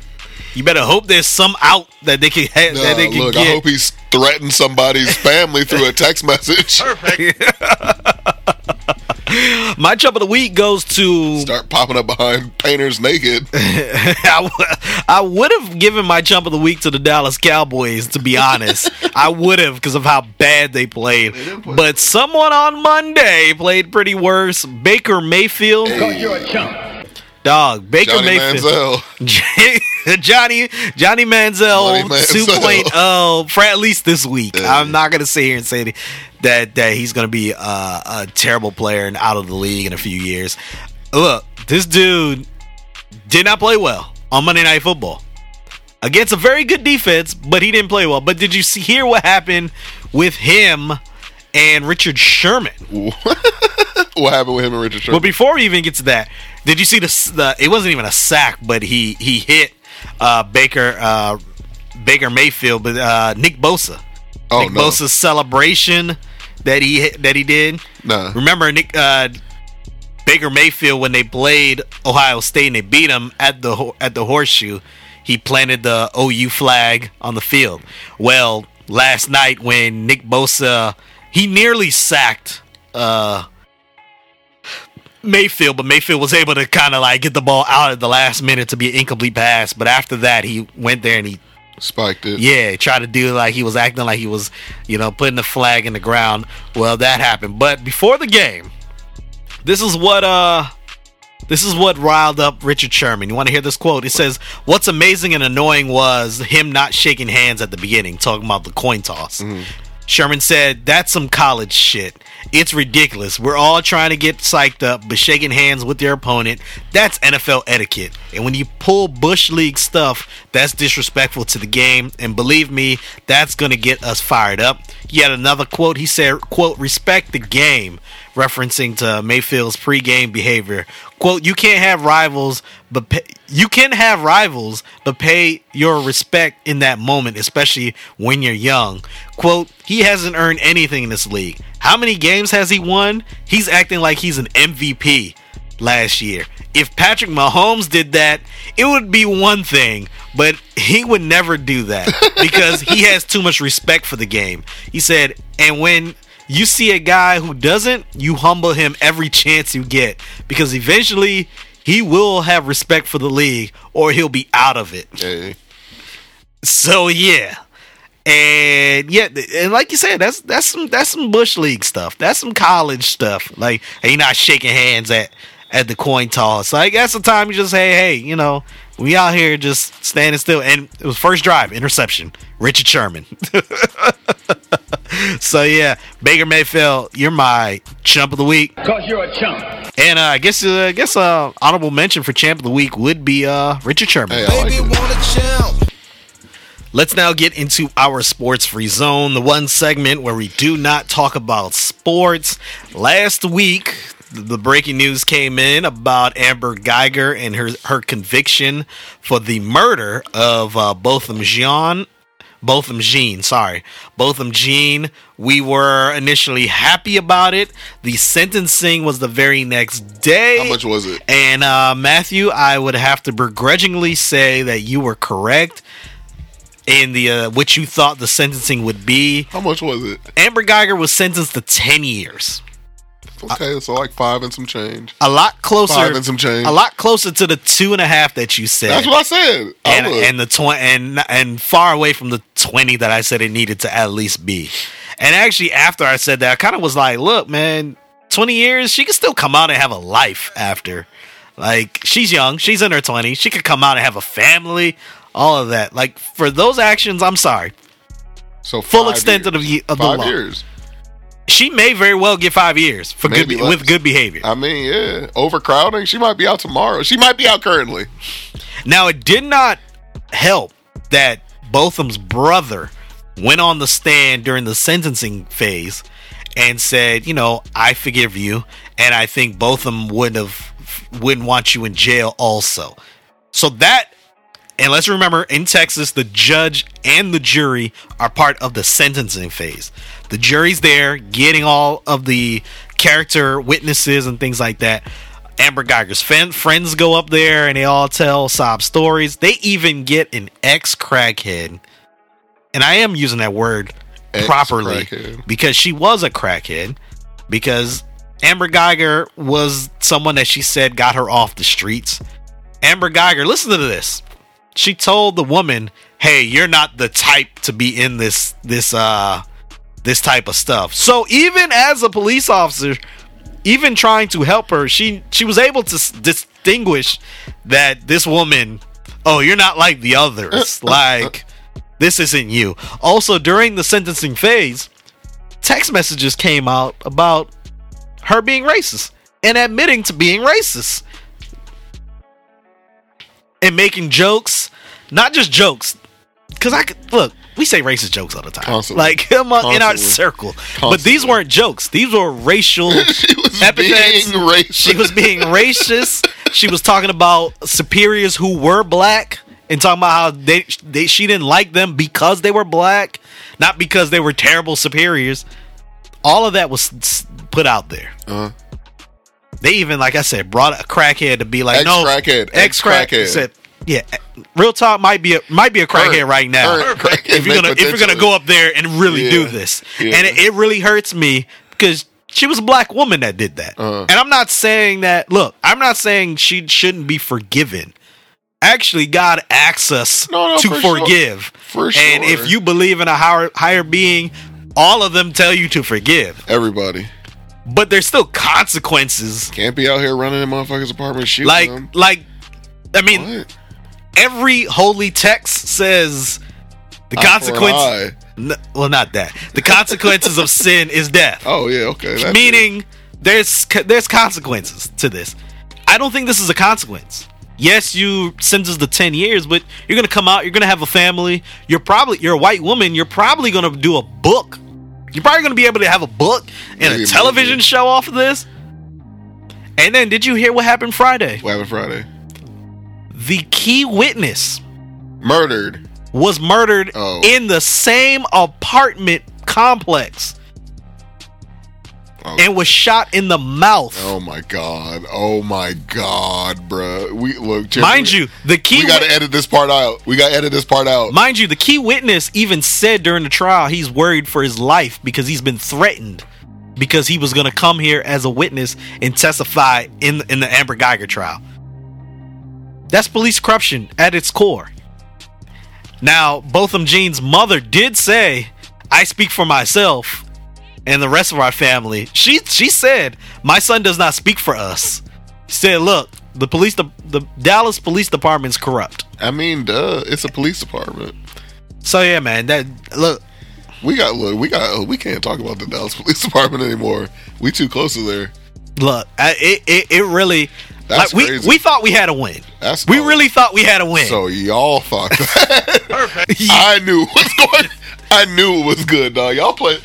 You better hope there's some out that they can ha- Nah, that they can look, get. I hope he's threatened somebody's family through a text message. [LAUGHS] [LAUGHS] [LAUGHS] My chump of the week goes to. Start popping up behind painters naked. [LAUGHS] I, w- I would have given my chump of the week to the Dallas Cowboys, to be honest. I would have because of how bad they played. But someone on Monday played pretty worse. Baker Mayfield. Dog, Baker Johnny Mayfield. Manziel. [LAUGHS] Johnny Johnny Manziel, Johnny Manziel. 2.0 for at least this week. Yeah. I'm not gonna sit here and say that that he's gonna be uh, a terrible player and out of the league in a few years. Look, this dude did not play well on Monday Night Football against a very good defense, but he didn't play well. But did you see hear what happened with him and Richard Sherman? [LAUGHS] what happened with him and Richard Sherman? But before we even get to that, did you see the, the it wasn't even a sack, but he he hit uh, Baker uh, Baker Mayfield, but uh, Nick Bosa. oh Nick no, Bosa's celebration that he that he did. nah. Remember Nick uh, Baker Mayfield when they played Ohio State and they beat him at the at the horseshoe. He planted the OU flag on the field. Well, last night when Nick Bosa he nearly sacked uh Mayfield, but Mayfield was able to kind of like get the ball out at the last minute to be an incomplete pass. But after that, he went there and he, Spiked it. yeah, tried to do like he was acting like he was, you know, putting the flag in the ground. Well, that happened. But before the game, this is what uh this is what riled up Richard Sherman. You want to hear this quote? It says, "What's amazing and annoying was him not shaking hands at the beginning, talking about the coin toss." Sherman said, "That's some college shit. It's ridiculous. We're all trying to get psyched up, but shaking hands with your opponent, that's NFL etiquette. And when you pull Bush League stuff, that's disrespectful to the game. And believe me, that's going to get us fired up." Yet another quote, he said, quote, respect the game, referencing to Mayfield's pregame behavior. Quote, you can't have rivals, but pay, you can have rivals, but pay your respect in that moment, especially when you're young. Quote, he hasn't earned anything in this league. How many games has he won? He's acting like he's an MVP last year. If Patrick Mahomes did that, it would be one thing, but he would never do that [LAUGHS] because he has too much respect for the game. He said, and when you see a guy who doesn't, you humble him every chance you get because eventually he will have respect for the league or he'll be out of it. Hey. So yeah. And yeah, and like you said, that's that's some that's some bush league stuff. That's some college stuff. Like he not shaking hands at at the coin toss. Like that's the time you just say, hey, you know, we out here just standing still. And it was first drive interception, Richard Sherman. [LAUGHS] so yeah, Baker Mayfield, you're my chump of the week. Cause you're a chump. And uh, I guess uh, I guess uh, honorable mention for champ of the week would be uh, Richard Sherman. Hey, Let's now get into our sports free zone, the one segment where we do not talk about sports. Last week, the breaking news came in about Amber Guyger and her her conviction for the murder of uh, Botham Jean. Botham Jean, sorry. Botham Jean. We were initially happy about it. The sentencing was the very next day. How much was it? And uh, Matthew, I would have to begrudgingly say that you were correct in the uh, what you thought the sentencing would be. How much was it? Amber Guyger was sentenced to ten years, Okay, so like five and some change. a lot closer, Five and some change. a lot closer to the two and a half that you said, That's what I said. I and and the twenty and and far away from the twenty that I said it needed to at least be. And actually, after I said that, I kind of was like, "Look, man, twenty years, she can still come out and have a life after. Like, she's young, she's in her twenties, she could come out and have a family, all of that. Like, for those actions, I'm sorry, so full extent years. of the of the five law. years. She may very well get five years for Maybe good less. with good behavior. I mean, yeah, overcrowding. She might be out tomorrow. She might be out currently. Now, it did not help that Botham's brother went on the stand during the sentencing phase and said, you know, I forgive you, and I think Botham wouldn't have wouldn't want you in jail also. So that and let's remember in Texas, the judge and the jury are part of the sentencing phase. The jury's there getting all of the character witnesses and things like that. Amber Guyger's fan, friends go up there and they all tell sob stories. They even get an ex crackhead, and I am using that word properly Ex-crackhead. because she was a crackhead. Because Amber Guyger was someone that she said got her off the streets. Amber Guyger, listen to this. She told the woman, "Hey, you're not the type to be in this this uh this type of stuff." So even as a police officer, even trying to help her, she she was able to distinguish that this woman, oh, you're not like the others. Uh, uh, uh, like this isn't you. Also, during the sentencing phase, text messages came out about her being racist and admitting to being racist and making jokes, not just jokes. Because I could look, we say racist jokes all the time, Constantly. like [LAUGHS] on, in our Constantly. circle. But these weren't jokes; these were racial [LAUGHS] she was epithets. being racist. She was being racist. She was talking about superiors who were black and talking about how they, they she didn't like them because they were black, not because they were terrible superiors. All of that was put out there. Uh-huh. They even, like I said, brought a crackhead to be like, no, Ex-crackhead, ex crackhead. Said, yeah, real talk might be a might be a crackhead right now [LAUGHS] if you're gonna if you're gonna go up there and really do this, Yeah. and it, it really hurts me because she was a black woman that did that. Uh-huh. And I'm not saying that. Look, I'm not saying she shouldn't be forgiven. Actually, God asks us No, no, to for sure. forgive. For And if you believe in a higher higher being, all of them tell you to forgive. Everybody But there's still consequences. can't be out here running in motherfuckers' apartment shooting Like them. like I mean, What? every holy text says the Eye consequence well not that. The consequences of [LAUGHS] sin is death. Oh yeah, okay. it. meaning there's there's consequences to this. I don't think this is a consequence. Yes, you sentence the ten years, but you're gonna come out. You're gonna have a family. You're probably you're a white woman. You're probably gonna do a book. You're probably gonna be able to have a book and Maybe a a television movie. show off of this. And then, did you hear what happened Friday? What happened Friday? The key witness Murdered. was murdered Oh. in the same apartment complex Oh. and was shot in the mouth. Oh my god. Oh my god, bruh. We look. Mind you, the key we got to edit this part out. We got to edit this part out. mind you, the key witness even said during the trial he's worried for his life because he's been threatened because he was going to come here as a witness and testify in in the Amber Guyger trial. That's police corruption at its core. Now, Botham Jean's mother did say, "I speak for myself and the rest of our family." She she said, "My son does not speak for us." She said, "Look, the police the, the Dallas Police Department's corrupt." I mean, duh. It's a police department. So yeah, man. That look. We got look. We got. We can't talk about the Dallas [LAUGHS] Police Department anymore. We too close to there. Look, I, it, it it really. That's like, we crazy. we thought we had a win. That's We really thought we had a win. So y'all thought that. [LAUGHS] I knew it was going. I knew it was good, dog. Y'all play.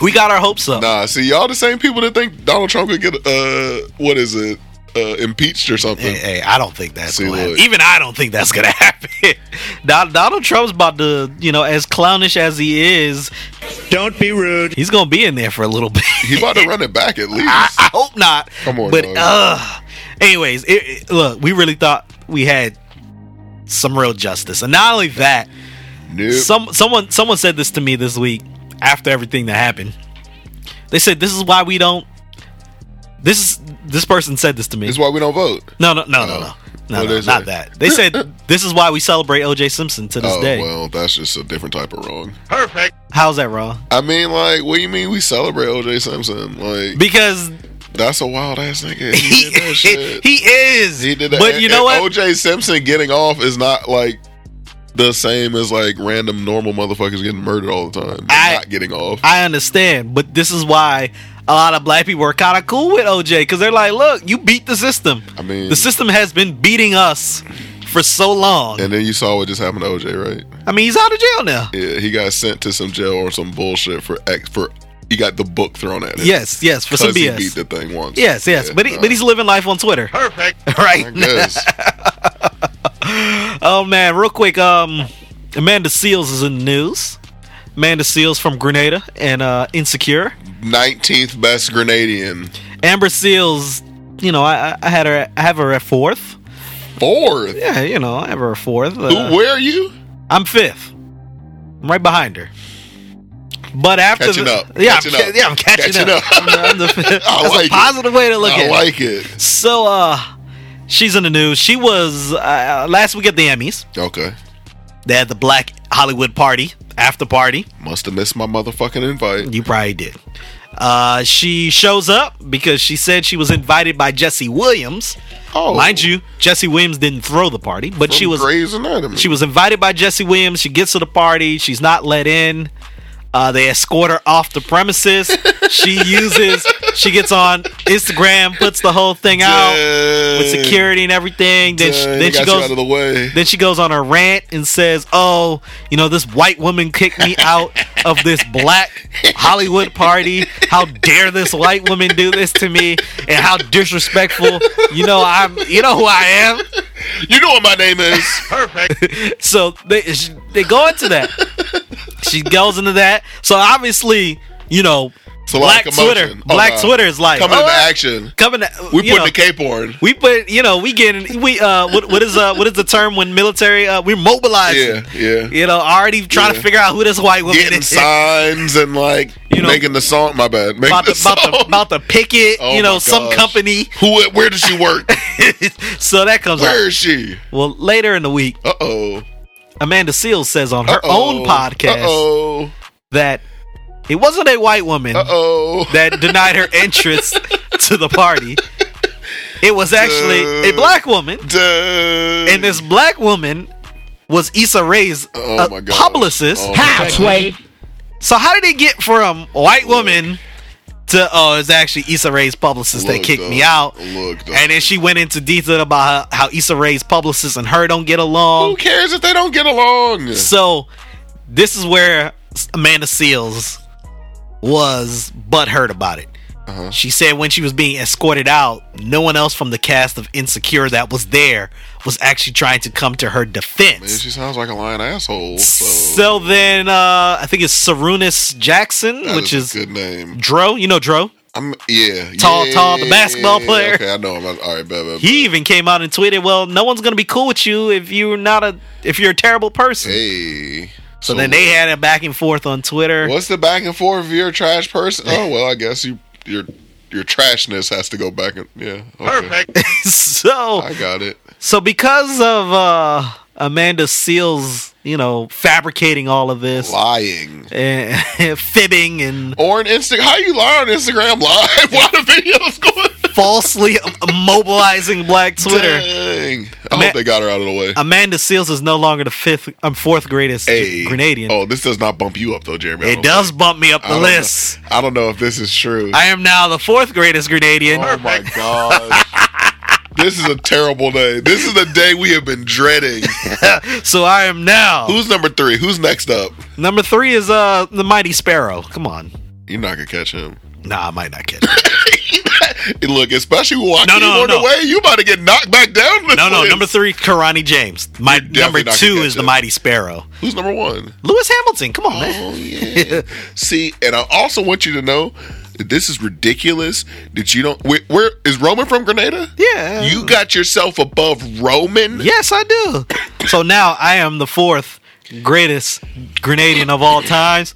We got our hopes up. Nah, see, y'all the same people that think Donald Trump could get uh, what is it, uh, impeached or something. Hey, hey, I don't think that's See, gonna happen. Even I don't think that's gonna [LAUGHS] happen. Don- Donald Trump's about to, you know, as clownish as he is, Don't be rude. he's gonna be in there for a little [LAUGHS] bit. He about to run it back at [LAUGHS] least. I, I hope not. Come on, but dog. uh, anyways, it, it- look, we really thought we had some real justice, and not only that, Nope. some someone someone said this to me this week after everything that happened. They said this is why we don't. This is this person said this to me. This is why we don't vote. No, no, no, no, Oh. no, no, no not that. They said this is why we celebrate O.J. Simpson to this oh day. well, that's just a different type of wrong. Perfect. How's that wrong? I mean, like, what do you mean we celebrate O.J. Simpson? Like, Because that's a wild ass nigga. He he, [LAUGHS] did that shit. he is. He did that. But And- you know what? O.J. Simpson getting off is not like the same as like random normal motherfuckers getting murdered all the time. I- not getting off. I understand, but this is why a lot of black people are kind of cool with OJ because they're like, look, you beat the system. I mean- the system has been beating us for so long. and then you saw what just happened to O.J. Right? I mean, he's out of jail now. Yeah, he got sent to some jail or some bullshit for ex for. He got the book thrown at him. Yes, yes, for some because he beat the thing once. yes, yes, Yeah, but he, nah. but he's living life on Twitter. Perfect, [LAUGHS] right? [LAUGHS] [LAUGHS] Oh man, real quick, um, Amanda Seales is in the news. Amanda Seales from Grenada and uh, Insecure. 19th best Grenadian. Amber Seals, you know, I, I had her, I have her at fourth. Fourth. Yeah, you know, I have her at fourth. Who, Uh, where are you? I'm fifth. I'm right behind her. But after Catching the, up. yeah, Catching I'm, up. yeah, I'm catching, Catching up. up. I'm the- I'm the fifth. [LAUGHS] I That's like a it. positive way to look I at I like it. it. So, uh, she's in the news. She was uh, last week at the Emmys. Okay. They had the Black Hollywood party after party. Must have missed my motherfucking invite. You probably did. Uh, she shows up because she said she was invited by Jesse Williams. Oh. Mind you, Jesse Williams didn't throw the party, but she was Grey's Anatomy. she was invited by Jesse Williams. She gets to the party. She's not let in. Uh, they escort her off the premises. she [LAUGHS] uses. She gets on Instagram, puts the whole thing out with security and everything. Then she, then she goes. out of the way. Then she goes on a rant and says, "Oh, you know, this white woman kicked me out of this black Hollywood party. How dare this white woman do this to me? And how disrespectful. You know, I'm. You know who I am. You know what my name is. Perfect. [LAUGHS] so they they go into that. She goes into that. So obviously, you know, Black Twitter. Oh, Black. Twitter is like coming oh, into action. Coming, to, We putting know, the cape on. We put, you know, we getting we uh, what, what is uh, what is the term when military uh, we're mobilizing. Yeah, yeah. You know, already trying to figure out who this white woman Getting is. signs and like [LAUGHS] You know, making the song. My bad. Making about the to, about, song. about to picket, Oh you know, some company. Who? Where does she work? [LAUGHS] so that comes Where out. is she? Well, later in the week, Uh oh. Amanda Seales says on her own podcast Uh oh. that it wasn't a white woman Uh oh. that denied her entrance [LAUGHS] to the party. It was actually a black woman, and this black woman was Issa Rae's Oh uh, my publicist. Oh my Sway. So how did it get from white woman to oh, it's actually Issa Rae's publicist that kicked dog. me out? Look. And then she went into detail about how, how Issa Rae's publicist and her don't get along. Who cares if they don't get along? So this is where Amanda Seales was butthurt about it. Uh-huh. She said when she was being escorted out, no one else from the cast of Insecure that was there was actually trying to come to her Man, defense. she sounds like a lying asshole. So, So then, uh, I think it's Sarunas Jackson, that which is a good name. Dro. You know Dro. I'm yeah, Tall- yeah, tall, the basketball player. Okay, I know him. All right, bad, bad, He even came out and tweeted, "Well, no one's gonna be cool with you if you're not a if you're a terrible person." Hey. so, then they had a back and forth on Twitter. What's the back and forth if you're a trash person? Oh well, I guess you your your trashness has to go back and yeah. Okay. [LAUGHS] so I got it. So because of uh Amanda Seales, you know, fabricating all of this Lying. and [LAUGHS] fibbing and Or on Instagram. How you lie on Instagram live [LAUGHS] while the video's going? falsely mobilizing Black Twitter, Dang. I Ma- hope they got her out of the way. Amanda Seales is no longer the fifth, um, fourth greatest Hey. Grenadian. Oh, this does not bump you up though, Jeremy. I it does think. bump me up the don't know. list. I don't know if this is true. I am now the fourth greatest Grenadian. Oh my god. This is a terrible day. This is the day we have been dreading. [LAUGHS] So I am now Who's number three? Who's next up? number three is uh the Mighty Sparrow. Come on, You're not gonna catch him. nah, I might not catch. [LAUGHS] it. Look, especially Joaquin No, no, on no. the way, you about to get knocked back down. No, no, number three, Kirani James. My number two is the. Mighty Sparrow. Who's number one? Lewis Hamilton. Come on, man. Oh yeah. See, and I also want you to know this is ridiculous. That you don't. Where, where is Roman from Grenada? Yeah. You got yourself above Roman. Yes, I do. So now I am the fourth greatest Grenadian of all times.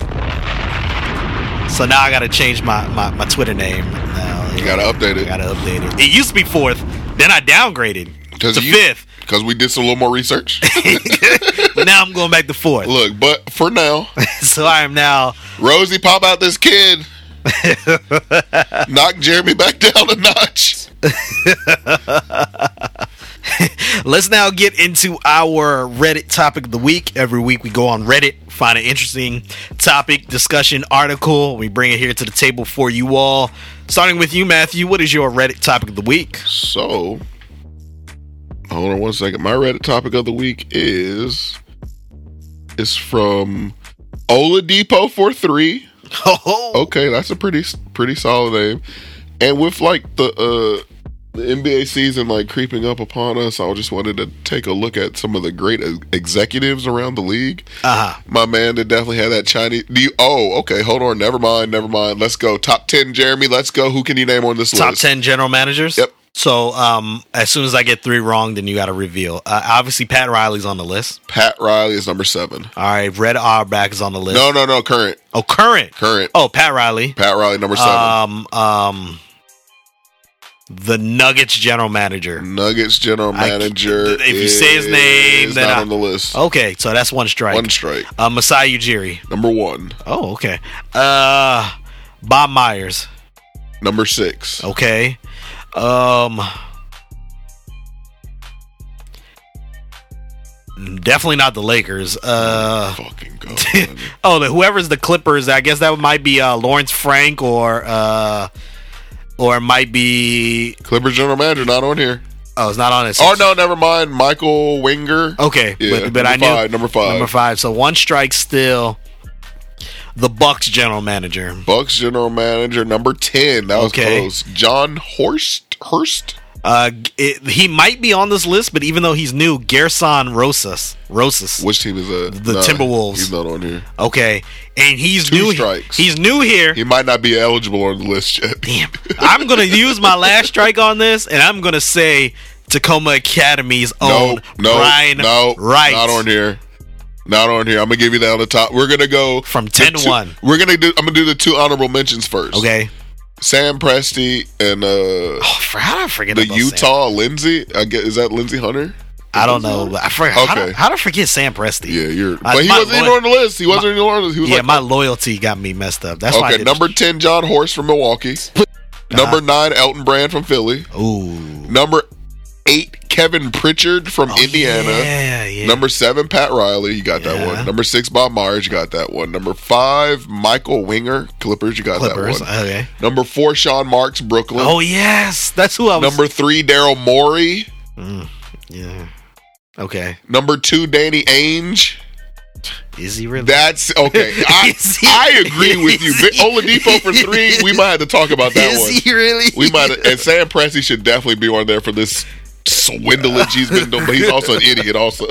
So now I got to change my, my, my Twitter name. Now, You gotta update I it got to update it. It used to be fourth. Then I downgraded to you, fifth. because we did some little more research. [LAUGHS] But now I'm going back to fourth. Look, but for now, [LAUGHS] So I am now. Rosie, pop out this kid. [LAUGHS] Knock Jeremy back down a notch. [LAUGHS] Let's now get into our Reddit topic of the week. Every week we go on Reddit, find an interesting topic, discussion, article. We bring it here to the table for you all. Starting with you, Matthew, what is your Reddit topic of the week? So, hold on one second. My Reddit topic of the week is is from Oladipo for three. Oh, [LAUGHS] Okay, that's a pretty pretty solid name. And with like the uh the NBA season like creeping up upon us, I just wanted to take a look at some of the great executives around the league. uh-huh. My man that definitely had that Chinese. You, oh, okay. Hold on. Never mind. Never mind. Let's go. Top ten, Jeremy. Let's go. Who can you name on this list? Top 10 general managers? Yep. So, um, as soon as I get three wrong, then you got to reveal. Uh, obviously, Pat Riley's on the list. Pat Riley is number seven. All right, Red Auerbach is on the list. No, no, no. Current. Oh, current. Current. Oh, Pat Riley. Pat Riley number seven. Um, um, the Nuggets general manager. Nuggets general I- manager. if you say his name, then not I- on the list. Okay, so that's one strike. One strike. Uh, Masai Ujiri. Number one. Oh, okay. Uh, Bob Myers. Number six. Okay. Um, definitely not the Lakers. Uh, Fucking go. [LAUGHS] oh, the, whoever's the Clippers, I guess that might be uh, Lawrence Frank or uh, or it might be. Clippers general manager not on here. Oh, it's not on it. Oh no, never mind. Michael Winger. Okay, Yeah, but, but I knew five, number five. Number five. So one strike still. The Bucks general manager. Bucks general manager number ten. That was Okay. close. Jon Horst. Hurst. Uh, it, he might be on this list, but even though he's new, Gerson Rosas, Rosas, Which team is that? The Timberwolves. He's not on here. okay, and he's Two new. strikes. He's new here. He might not be eligible on the list yet. [LAUGHS] Damn. I'm gonna use my last strike on this, and I'm gonna say Tacoma Academy's No, own no, Brian no, Wright. not on here. Not on here. I'm gonna give you that on the top. We're gonna go From 10 to two- 1. We're gonna do. I'm gonna do the two honorable mentions first. Okay. Sam Presti and uh Oh, for- how did I forget the about Sam? Utah Lindsay. I get is that Lindsay Hunter? I don't know. but I forgot. How, Okay. how did I forget Sam Presti? Yeah, you're. Uh, but he wasn't even on the list. He wasn't even on the list. He was Yeah, like, my loyalty got me messed up. That's why. Okay, number ten, Jon Horst from Milwaukee. Number nine, Elton Brand from Philly. Ooh. Number eight, Kevin Pritchard from Oh, Indiana. Yeah, yeah. Number seven, Pat Riley. You got that one. Number six, Bob Myers. You got that one. Number five, Michael Winger, Clippers. You got Clippers. that one. Okay. Number four, Sean Marks, Brooklyn. Oh yes, that's who I was. Number three, Daryl Morey. Mm, yeah. Okay. Number two, Danny Ainge. Is he really? That's okay. [LAUGHS] I, he- I agree with you. he- Oladipo for three. We might have to talk about that Is one. Is he really? We might have, and Sam Presti should definitely be on there for this swindlage he's been doing. But he's also an idiot, also.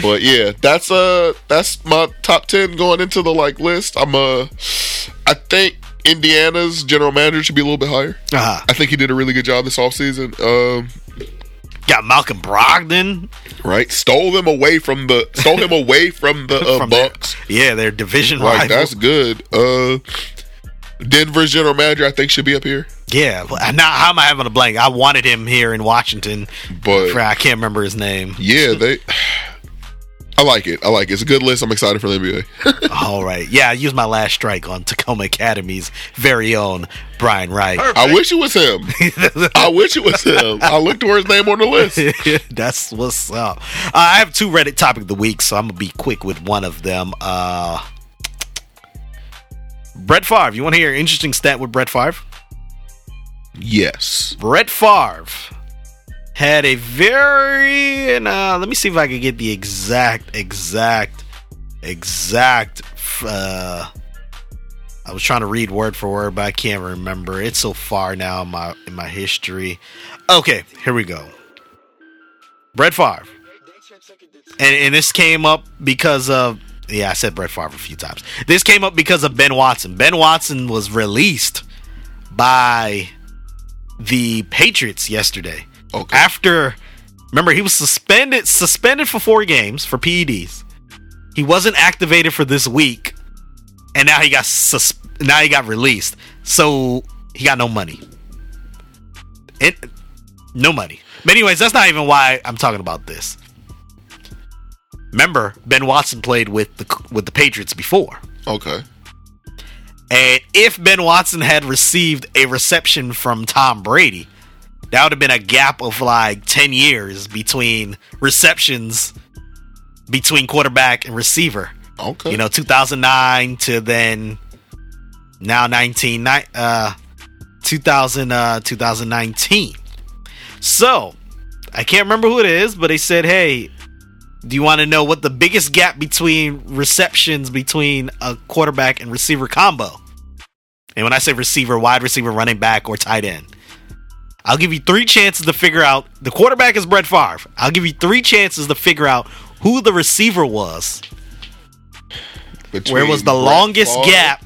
But yeah, that's uh that's my top ten going into the like list. I'm uh I think Indiana's general manager should be a little bit higher. Uh-huh. I think he did a really good job this offseason. Um Got Malcolm Brogdon right? Stole them away from the stole him away from the [LAUGHS] uh, from their- Bucks. yeah, their division Like rival. that's good. Uh Denver's general manager I think should be up here. Yeah. well, Now, how am I having a blank? I wanted him here in Washington. But For, I can't remember his name. yeah, they [SIGHS] I like it. I like it. It's a good list. I'm excited for the NBA. [LAUGHS] [LAUGHS] All right. Yeah, I used my last strike on Takoma Academy's very own Brian Wright. I wish it was him. [LAUGHS] I wish it was him. I looked for his name on the list. That's what's up. Uh, I have two Reddit topic of the week, so I'm gonna be quick with one of them. Uh, Brett Favre. You want to hear an interesting stat with Brett Favre? Yes. Brett Favre had a very uh, let me see if I can get the exact, exact, exact. Uh, I was trying to read word for word, but I can't remember. It's so far now in my in my history. Okay, here we go. Brett Favre, and and this came up because of yeah, I said Brett Favre a few times. This came up because of Ben Watson. Ben Watson was released by the Patriots yesterday. Okay. After remember he was suspended suspended for 4 games for PEDs. He wasn't activated for this week and now he got sus- now he got released. So he got no money. It no money. But anyways, that's not even why I'm talking about this. Remember, Ben Watson played with the with the Patriots before. Okay. And if Ben Watson had received a reception from Tom Brady, that would have been a gap of like 10 years between receptions between quarterback and receiver. Okay. You know, 2009 to then now 19 uh 2000 uh 2019. So, I can't remember who it is, but they said, "Hey, do you want to know what the biggest gap between receptions between a quarterback and receiver combo? And when I say receiver, wide receiver, running back, or tight end, I'll give you three chances to figure out. The quarterback is Brett Favre. I'll give you three chances to figure out who the receiver was. Between Where was the Brett longest Favre- gap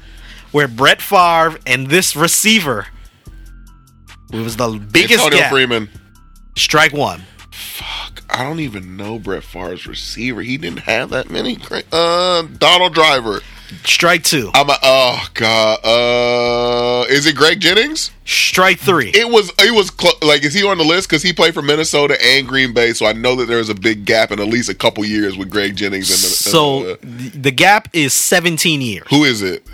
where Brett Favre and this receiver? It was the biggest Antonio gap. Freeman. Strike one. Fuck. I don't even know Brett Favre's receiver. He didn't have that many. Uh, Donald Driver. Strike two. I'm a. Oh God. Uh, is it Greg Jennings? Strike three. It was. It was clo- like. Is he on the list? Because he played for Minnesota and Green Bay, so I know that there is a big gap in at least a couple years with Greg Jennings. And So the gap is 17 years. who is it?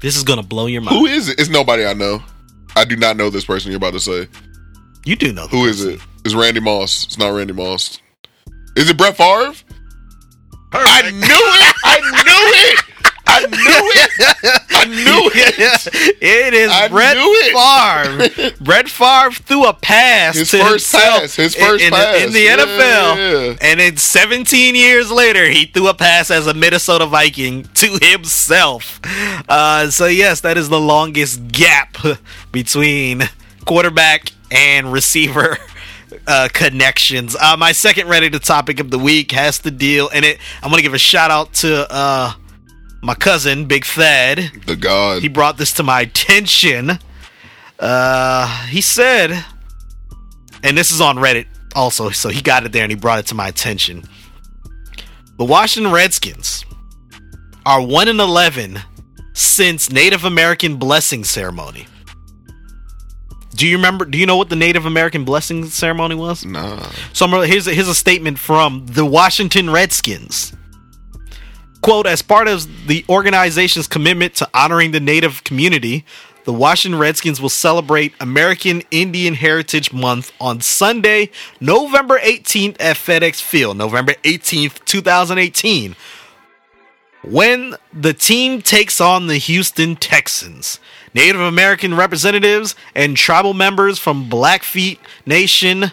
This is gonna blow your mind. Who is it? It's nobody I know. I do not know this person you're about to say. You do know Who is it? It's Randy Moss. It's not Randy Moss. Is it Brett Favre? I knew it. I knew it. I knew it. I knew it. [LAUGHS] it is I Brett Favre. Brett Favre threw a pass His to first himself pass. His in- first in, pass. in the Yeah, NFL, yeah. and then 17 years later, he threw a pass as a Minnesota Viking to himself. Uh, so yes, that is the longest gap between quarterback and receiver [LAUGHS] uh, connections. Uh, my second Reddit topic of the week has to deal, and it. I'm gonna give a shout out to uh, my cousin, Big Thad. The God. He brought this to my attention. Uh, he said, and this is on Reddit also, so he got it there and he brought it to my attention. The Washington Redskins are 1 in 11 since Native American blessing ceremony. Do you remember? Do you know what the Native American blessing ceremony was? nah. So I'm, here's a, here's a statement from the Washington Redskins. Quote: As part of the organization's commitment to honoring the Native community, the Washington Redskins will celebrate American Indian Heritage Month on Sunday, November 18th at FedEx Field, November 18th, 2018, when the team takes on the Houston Texans. Native American representatives and tribal members from Blackfeet Nation,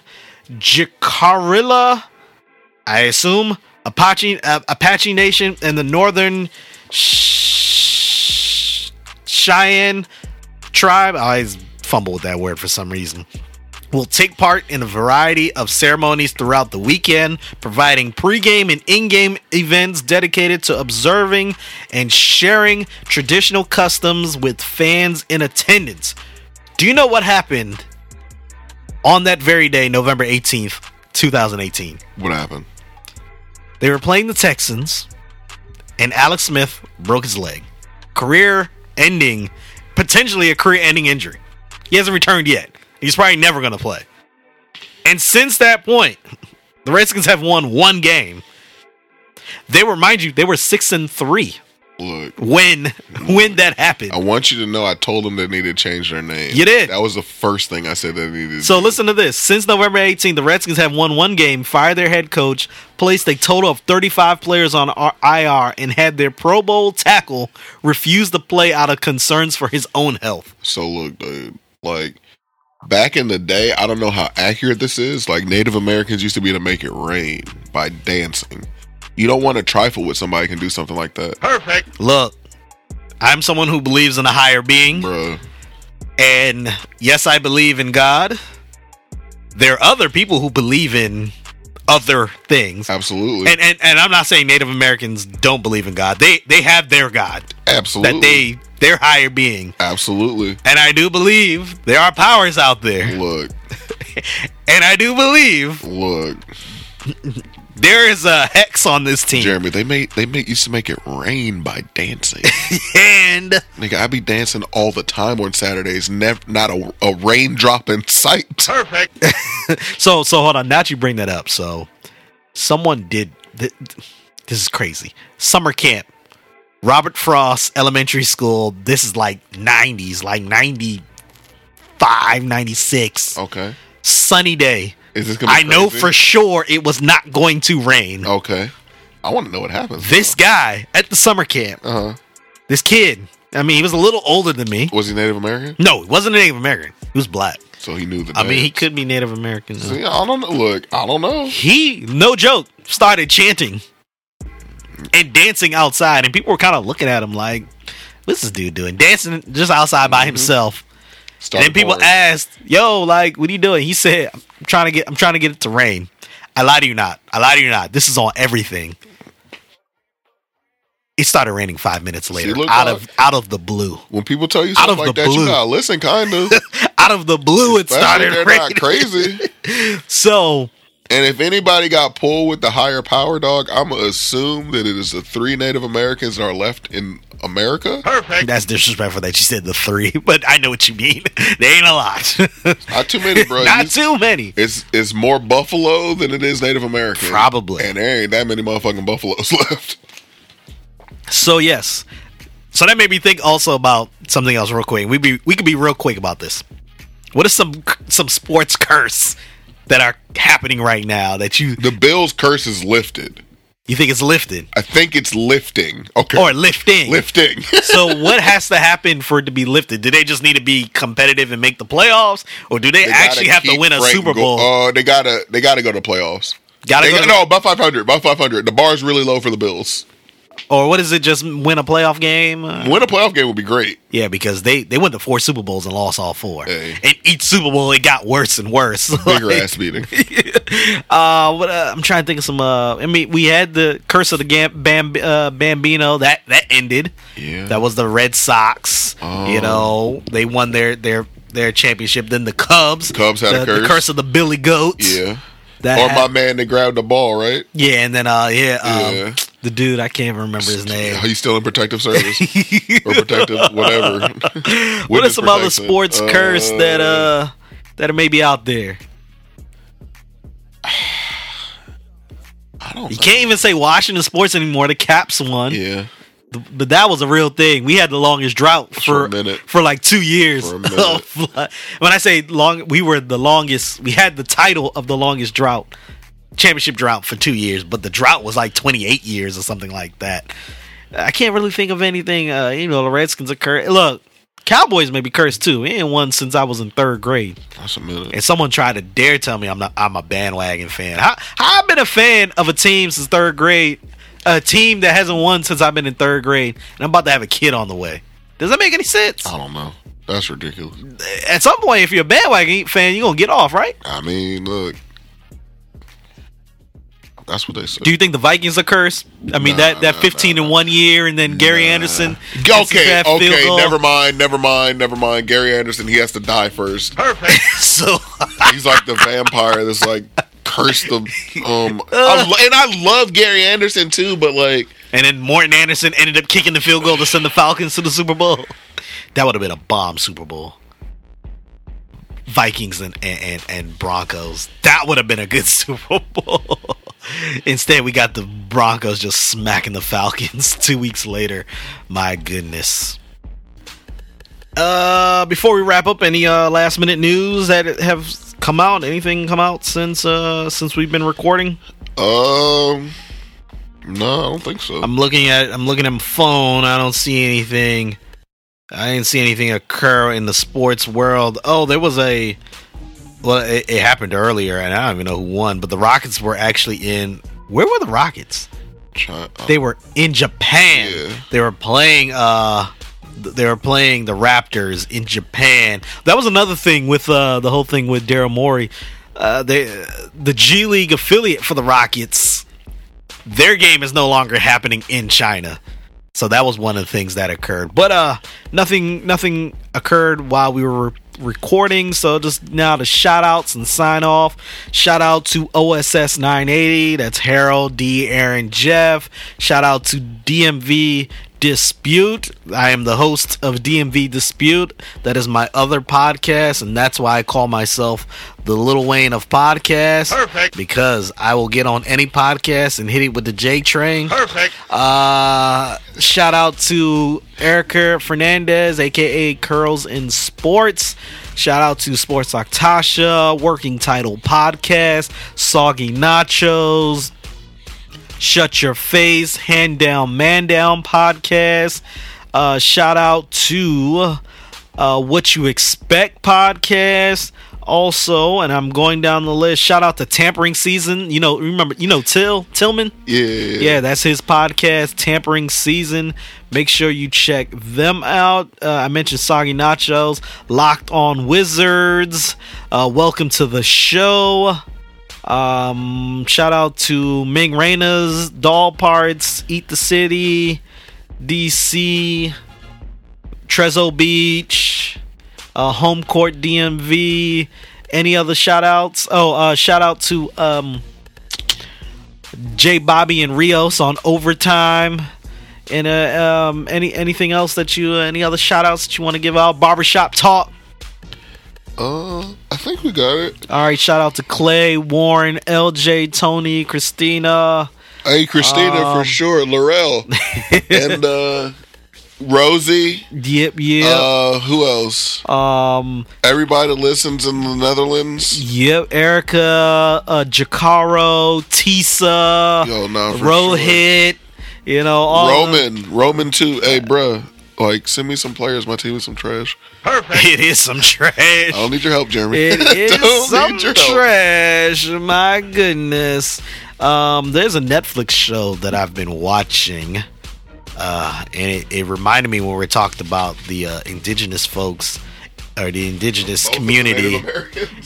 Jicarilla, I assume, Apache uh, Apache Nation, and the Northern Sh- Cheyenne tribe. I always fumble with that word for some reason. Will take part in a variety of ceremonies throughout the weekend, providing pregame and in-game events dedicated to observing and sharing traditional customs with fans in attendance. Do you know what happened on that very day, November 18th, 2018? What happened? They were playing the Texans, and Alex Smith broke his leg. Career ending, potentially a career ending injury. He hasn't returned yet. He's probably never going to play. And since that point, [LAUGHS] the Redskins have won one game. They were, mind you, they were six and three Look, when when that happened. I want you to know I told them they needed to change their name. You did. That was the first thing I said they needed. to So do. listen to this. Since November 18th, the Redskins have won one game, fired their head coach, placed a total of 35 players on IR, and had their Pro Bowl tackle refuse to play out of concerns for his own health. So look, dude, like back in the day, I don't know how accurate this is. Like Native Americans used to be to make it rain by dancing. You don't want to trifle with somebody who can do something like that, Perfect. Look, I'm someone who believes in a higher being, bro. and yes, I believe in God. There are other people who believe in other things. Absolutely, And, and and I'm not saying Native Americans don't believe in God. They they have their God absolutely, that they their higher being. absolutely. And I do believe there are powers out there. Look, [LAUGHS] And I do believe look, there is a hex on this team. Jeremy. They made they make used to make it rain by dancing. [LAUGHS] And Nigga, I be dancing all the time on Saturdays. Never, not a, a raindrop in sight. Perfect. [LAUGHS] so so hold on, now you bring that up. So someone did th- this is crazy. Summer camp. Robert Frost Elementary School. This is like 90s, like 95, 96. Okay, Sunny day. Is this gonna? I know for sure it was not going to rain. Okay, I want to know what happens. This guy at the summer camp, uh huh. this kid, I mean, he was a little older than me. Was he Native American? No, he wasn't a Native American. He was black. So he knew the. I mean, he could be Native American. though. See, I don't know. Look, I don't know. He, no joke, started chanting and dancing outside, and people were kind of looking at him like, "What's this dude doing? Dancing just outside by himself?" And Started then people asked, "Yo, like, what are you doing?" He said, "I'm trying to get, I'm trying to get it to rain." I lie to you not. I lie to you not. This is on everything. It started raining five minutes later, look, out dog. of out of the blue. When people tell you of like that, you blue. gotta listen, kind of. [LAUGHS] Out of the blue, it started raining. not crazy. [LAUGHS] So And if anybody got pulled with the higher power dog, I'm gonna assume that it is the three Native Americans that are left in America. Perfect. That's disrespectful that you said the three, [LAUGHS] but I know what you mean. [LAUGHS] They ain't a lot. [LAUGHS] Not too many, bro. Not You- too many. It's it's more buffalo than it is Native American. Probably. And there ain't that many motherfucking buffaloes left. So yes. So that made me think also about something else real quick. We be we could be real quick about this. What is some some sports curse that are happening right now that you The Bills curse is lifted. you think it's lifted I think it's lifting. Okay. or lifting? lifting. [LAUGHS] so what has to happen for it to be lifted? Do they just need to be competitive and make the playoffs, or do they, They actually have to win a Super go- Bowl? Oh, they gotta they gotta go to playoffs. Gotta They go got- to- no, about five hundred, about five hundred. The bar's really low for the Bills. Or what is it? Just win a playoff game? Win a playoff game would be great. yeah, because they they went to four Super Bowls and lost all four. Hey. And each Super Bowl it got worse and worse. [LAUGHS] Bigger Like, ass beating. [LAUGHS] Uh, what, uh, I'm trying to think of some. Uh, I mean, we had the Curse of the Gam- Bam- uh, Bambino that that ended. Yeah. That was the Red Sox. Oh. You know, they won their their their championship. Then the Cubs. Cubs had a the, curse. The curse of the Billy Goats. Yeah. That Or my man that grabbed the ball, right? Yeah, and then uh, yeah, um, Yeah. the dude I can't remember his name. He's still in protective [LAUGHS] service or protective whatever. what are [LAUGHS] some other sports curse that uh that are maybe out there? [SIGHS] I don't You know. can't even say Washington sports anymore. The Caps won. Yeah. But that was a real thing. We had the longest drought for For a minute. for like two years. For a minute. [LAUGHS] when I say long, we were the longest. We had the title of the longest drought, championship drought for two years, but the drought was like twenty eight years or something like that. I can't really think of anything. Uh, you know, the Redskins are cursed. Look, Cowboys may be cursed too. We ain't won since I was in third grade. That's a minute. And someone tried to dare tell me I'm not. I'm a bandwagon fan. How, how I've been a fan of a team since third grade, a team that hasn't won since I've been in third grade, and I'm about to have a kid on the way. Does that make any sense? I don't know. That's ridiculous. At some point, if you're a bandwagon fan, you're gonna get off, right? I mean, look. That's what they say. Do you think the Vikings are cursed? I mean Nah, that that nah, 15 nah. in one year, and then Gary Anderson. Okay, okay, never mind, never mind, never mind. Gary Anderson, he has to die first. Perfect. [LAUGHS] So [LAUGHS] He's like the vampire that's like cursed the [LAUGHS] um I lo- and I love Gary Anderson too, but like and then Morten Andersen ended up kicking the field goal to send the Falcons to the Super Bowl. That would have been a bomb Super Bowl. Vikings and and, and, and Broncos. That would have been a good [LAUGHS] Super Bowl. Instead, we got the Broncos just smacking the Falcons [LAUGHS] two weeks later. My goodness. Uh, before we wrap up, any uh last minute news that have come out? Anything come out since uh since we've been recording? um no, I don't think so. I'm looking at I'm looking at my phone. I don't see anything. I didn't see anything occur in the sports world. Oh, there was a well, it, it happened earlier, and I don't even know who won. But the Rockets were actually in. Where were the Rockets? Chi- uh, They were in Japan. Yeah. They were playing. Uh, they were playing the Raptors in Japan. That was another thing with uh, the whole thing with Daryl Morey. Uh, they, the G League affiliate for the Rockets, their game is no longer happening in China. So that was one of the things that occurred. But uh, nothing, nothing occurred while we were recording. So just now the shout outs and sign off. Shout out to OSS 980. That's Harold, D, Aaron, Jeff. Shout out to DMV Dispute. I am the host of DMV Dispute. That is my other podcast, and that's why I call myself the Lil Wayne of podcasts. Perfect. Because I will get on any podcast and hit it with the J train. Perfect. Uh, shout out to Erica Fernandez, aka Curls in Sports. Shout out to Sports Talk Tasha, Working Title Podcast, Soggy Nachos, Shut Your Face, Hand Down Man Down Podcast. Uh, shout out to uh, What You Expect Podcast. Also, and I'm going down the list. Shout out to Tampering Season. You know, remember, you know Till Tillman. yeah, Yeah, that's his podcast, Tampering Season. Make sure you check them out. Uh, I mentioned Soggy Nachos, Locked on Wizards. Uh, welcome to the show. Um, shout out to Ming Raina's Doll Parts, Eat the City, DC, Trezzo Beach, uh, Home Court DMV. Any other shout outs? Oh, uh, shout out to um, J Bobby and Rios on overtime. And uh, um, any anything else that you any other shout outs that you want to give out? Barbershop talk. Uh, I think we got it. All right, shout out to Clay, Warren, LJ, Tony, Christina. Hey, Christina Um, for sure, Laurel, [LAUGHS] and uh, Rosie. Yep, yep. Uh, who else? um, Everybody that listens in the Netherlands. yep. Erica, uh, Jacaro, Tisa, Yo, nah, for Rohit. You know, all of them. Roman, Roman too. Hey, bruh, like send me some players. My team is some trash. Perfect. It is some trash. I don't need your help, Jeremy. It [LAUGHS] is Don't some need your help. trash. My goodness. Um, there's a Netflix show that I've been watching uh, and it, it reminded me when we talked about the uh, indigenous folks or the indigenous Both community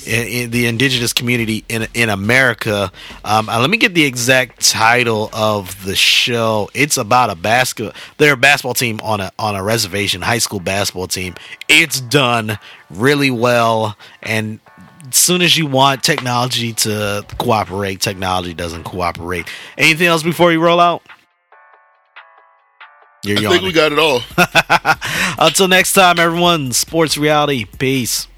in, in the indigenous community in in America. Um, uh, let me get the exact title of the show. It's about a basket. They're a basketball team on a on a reservation, high school basketball team. It's done really well, and as soon as you want technology to cooperate, technology doesn't cooperate. Anything else before you roll out? You're I think we got it all. [LAUGHS] Until next time, everyone. Sports reality. Peace.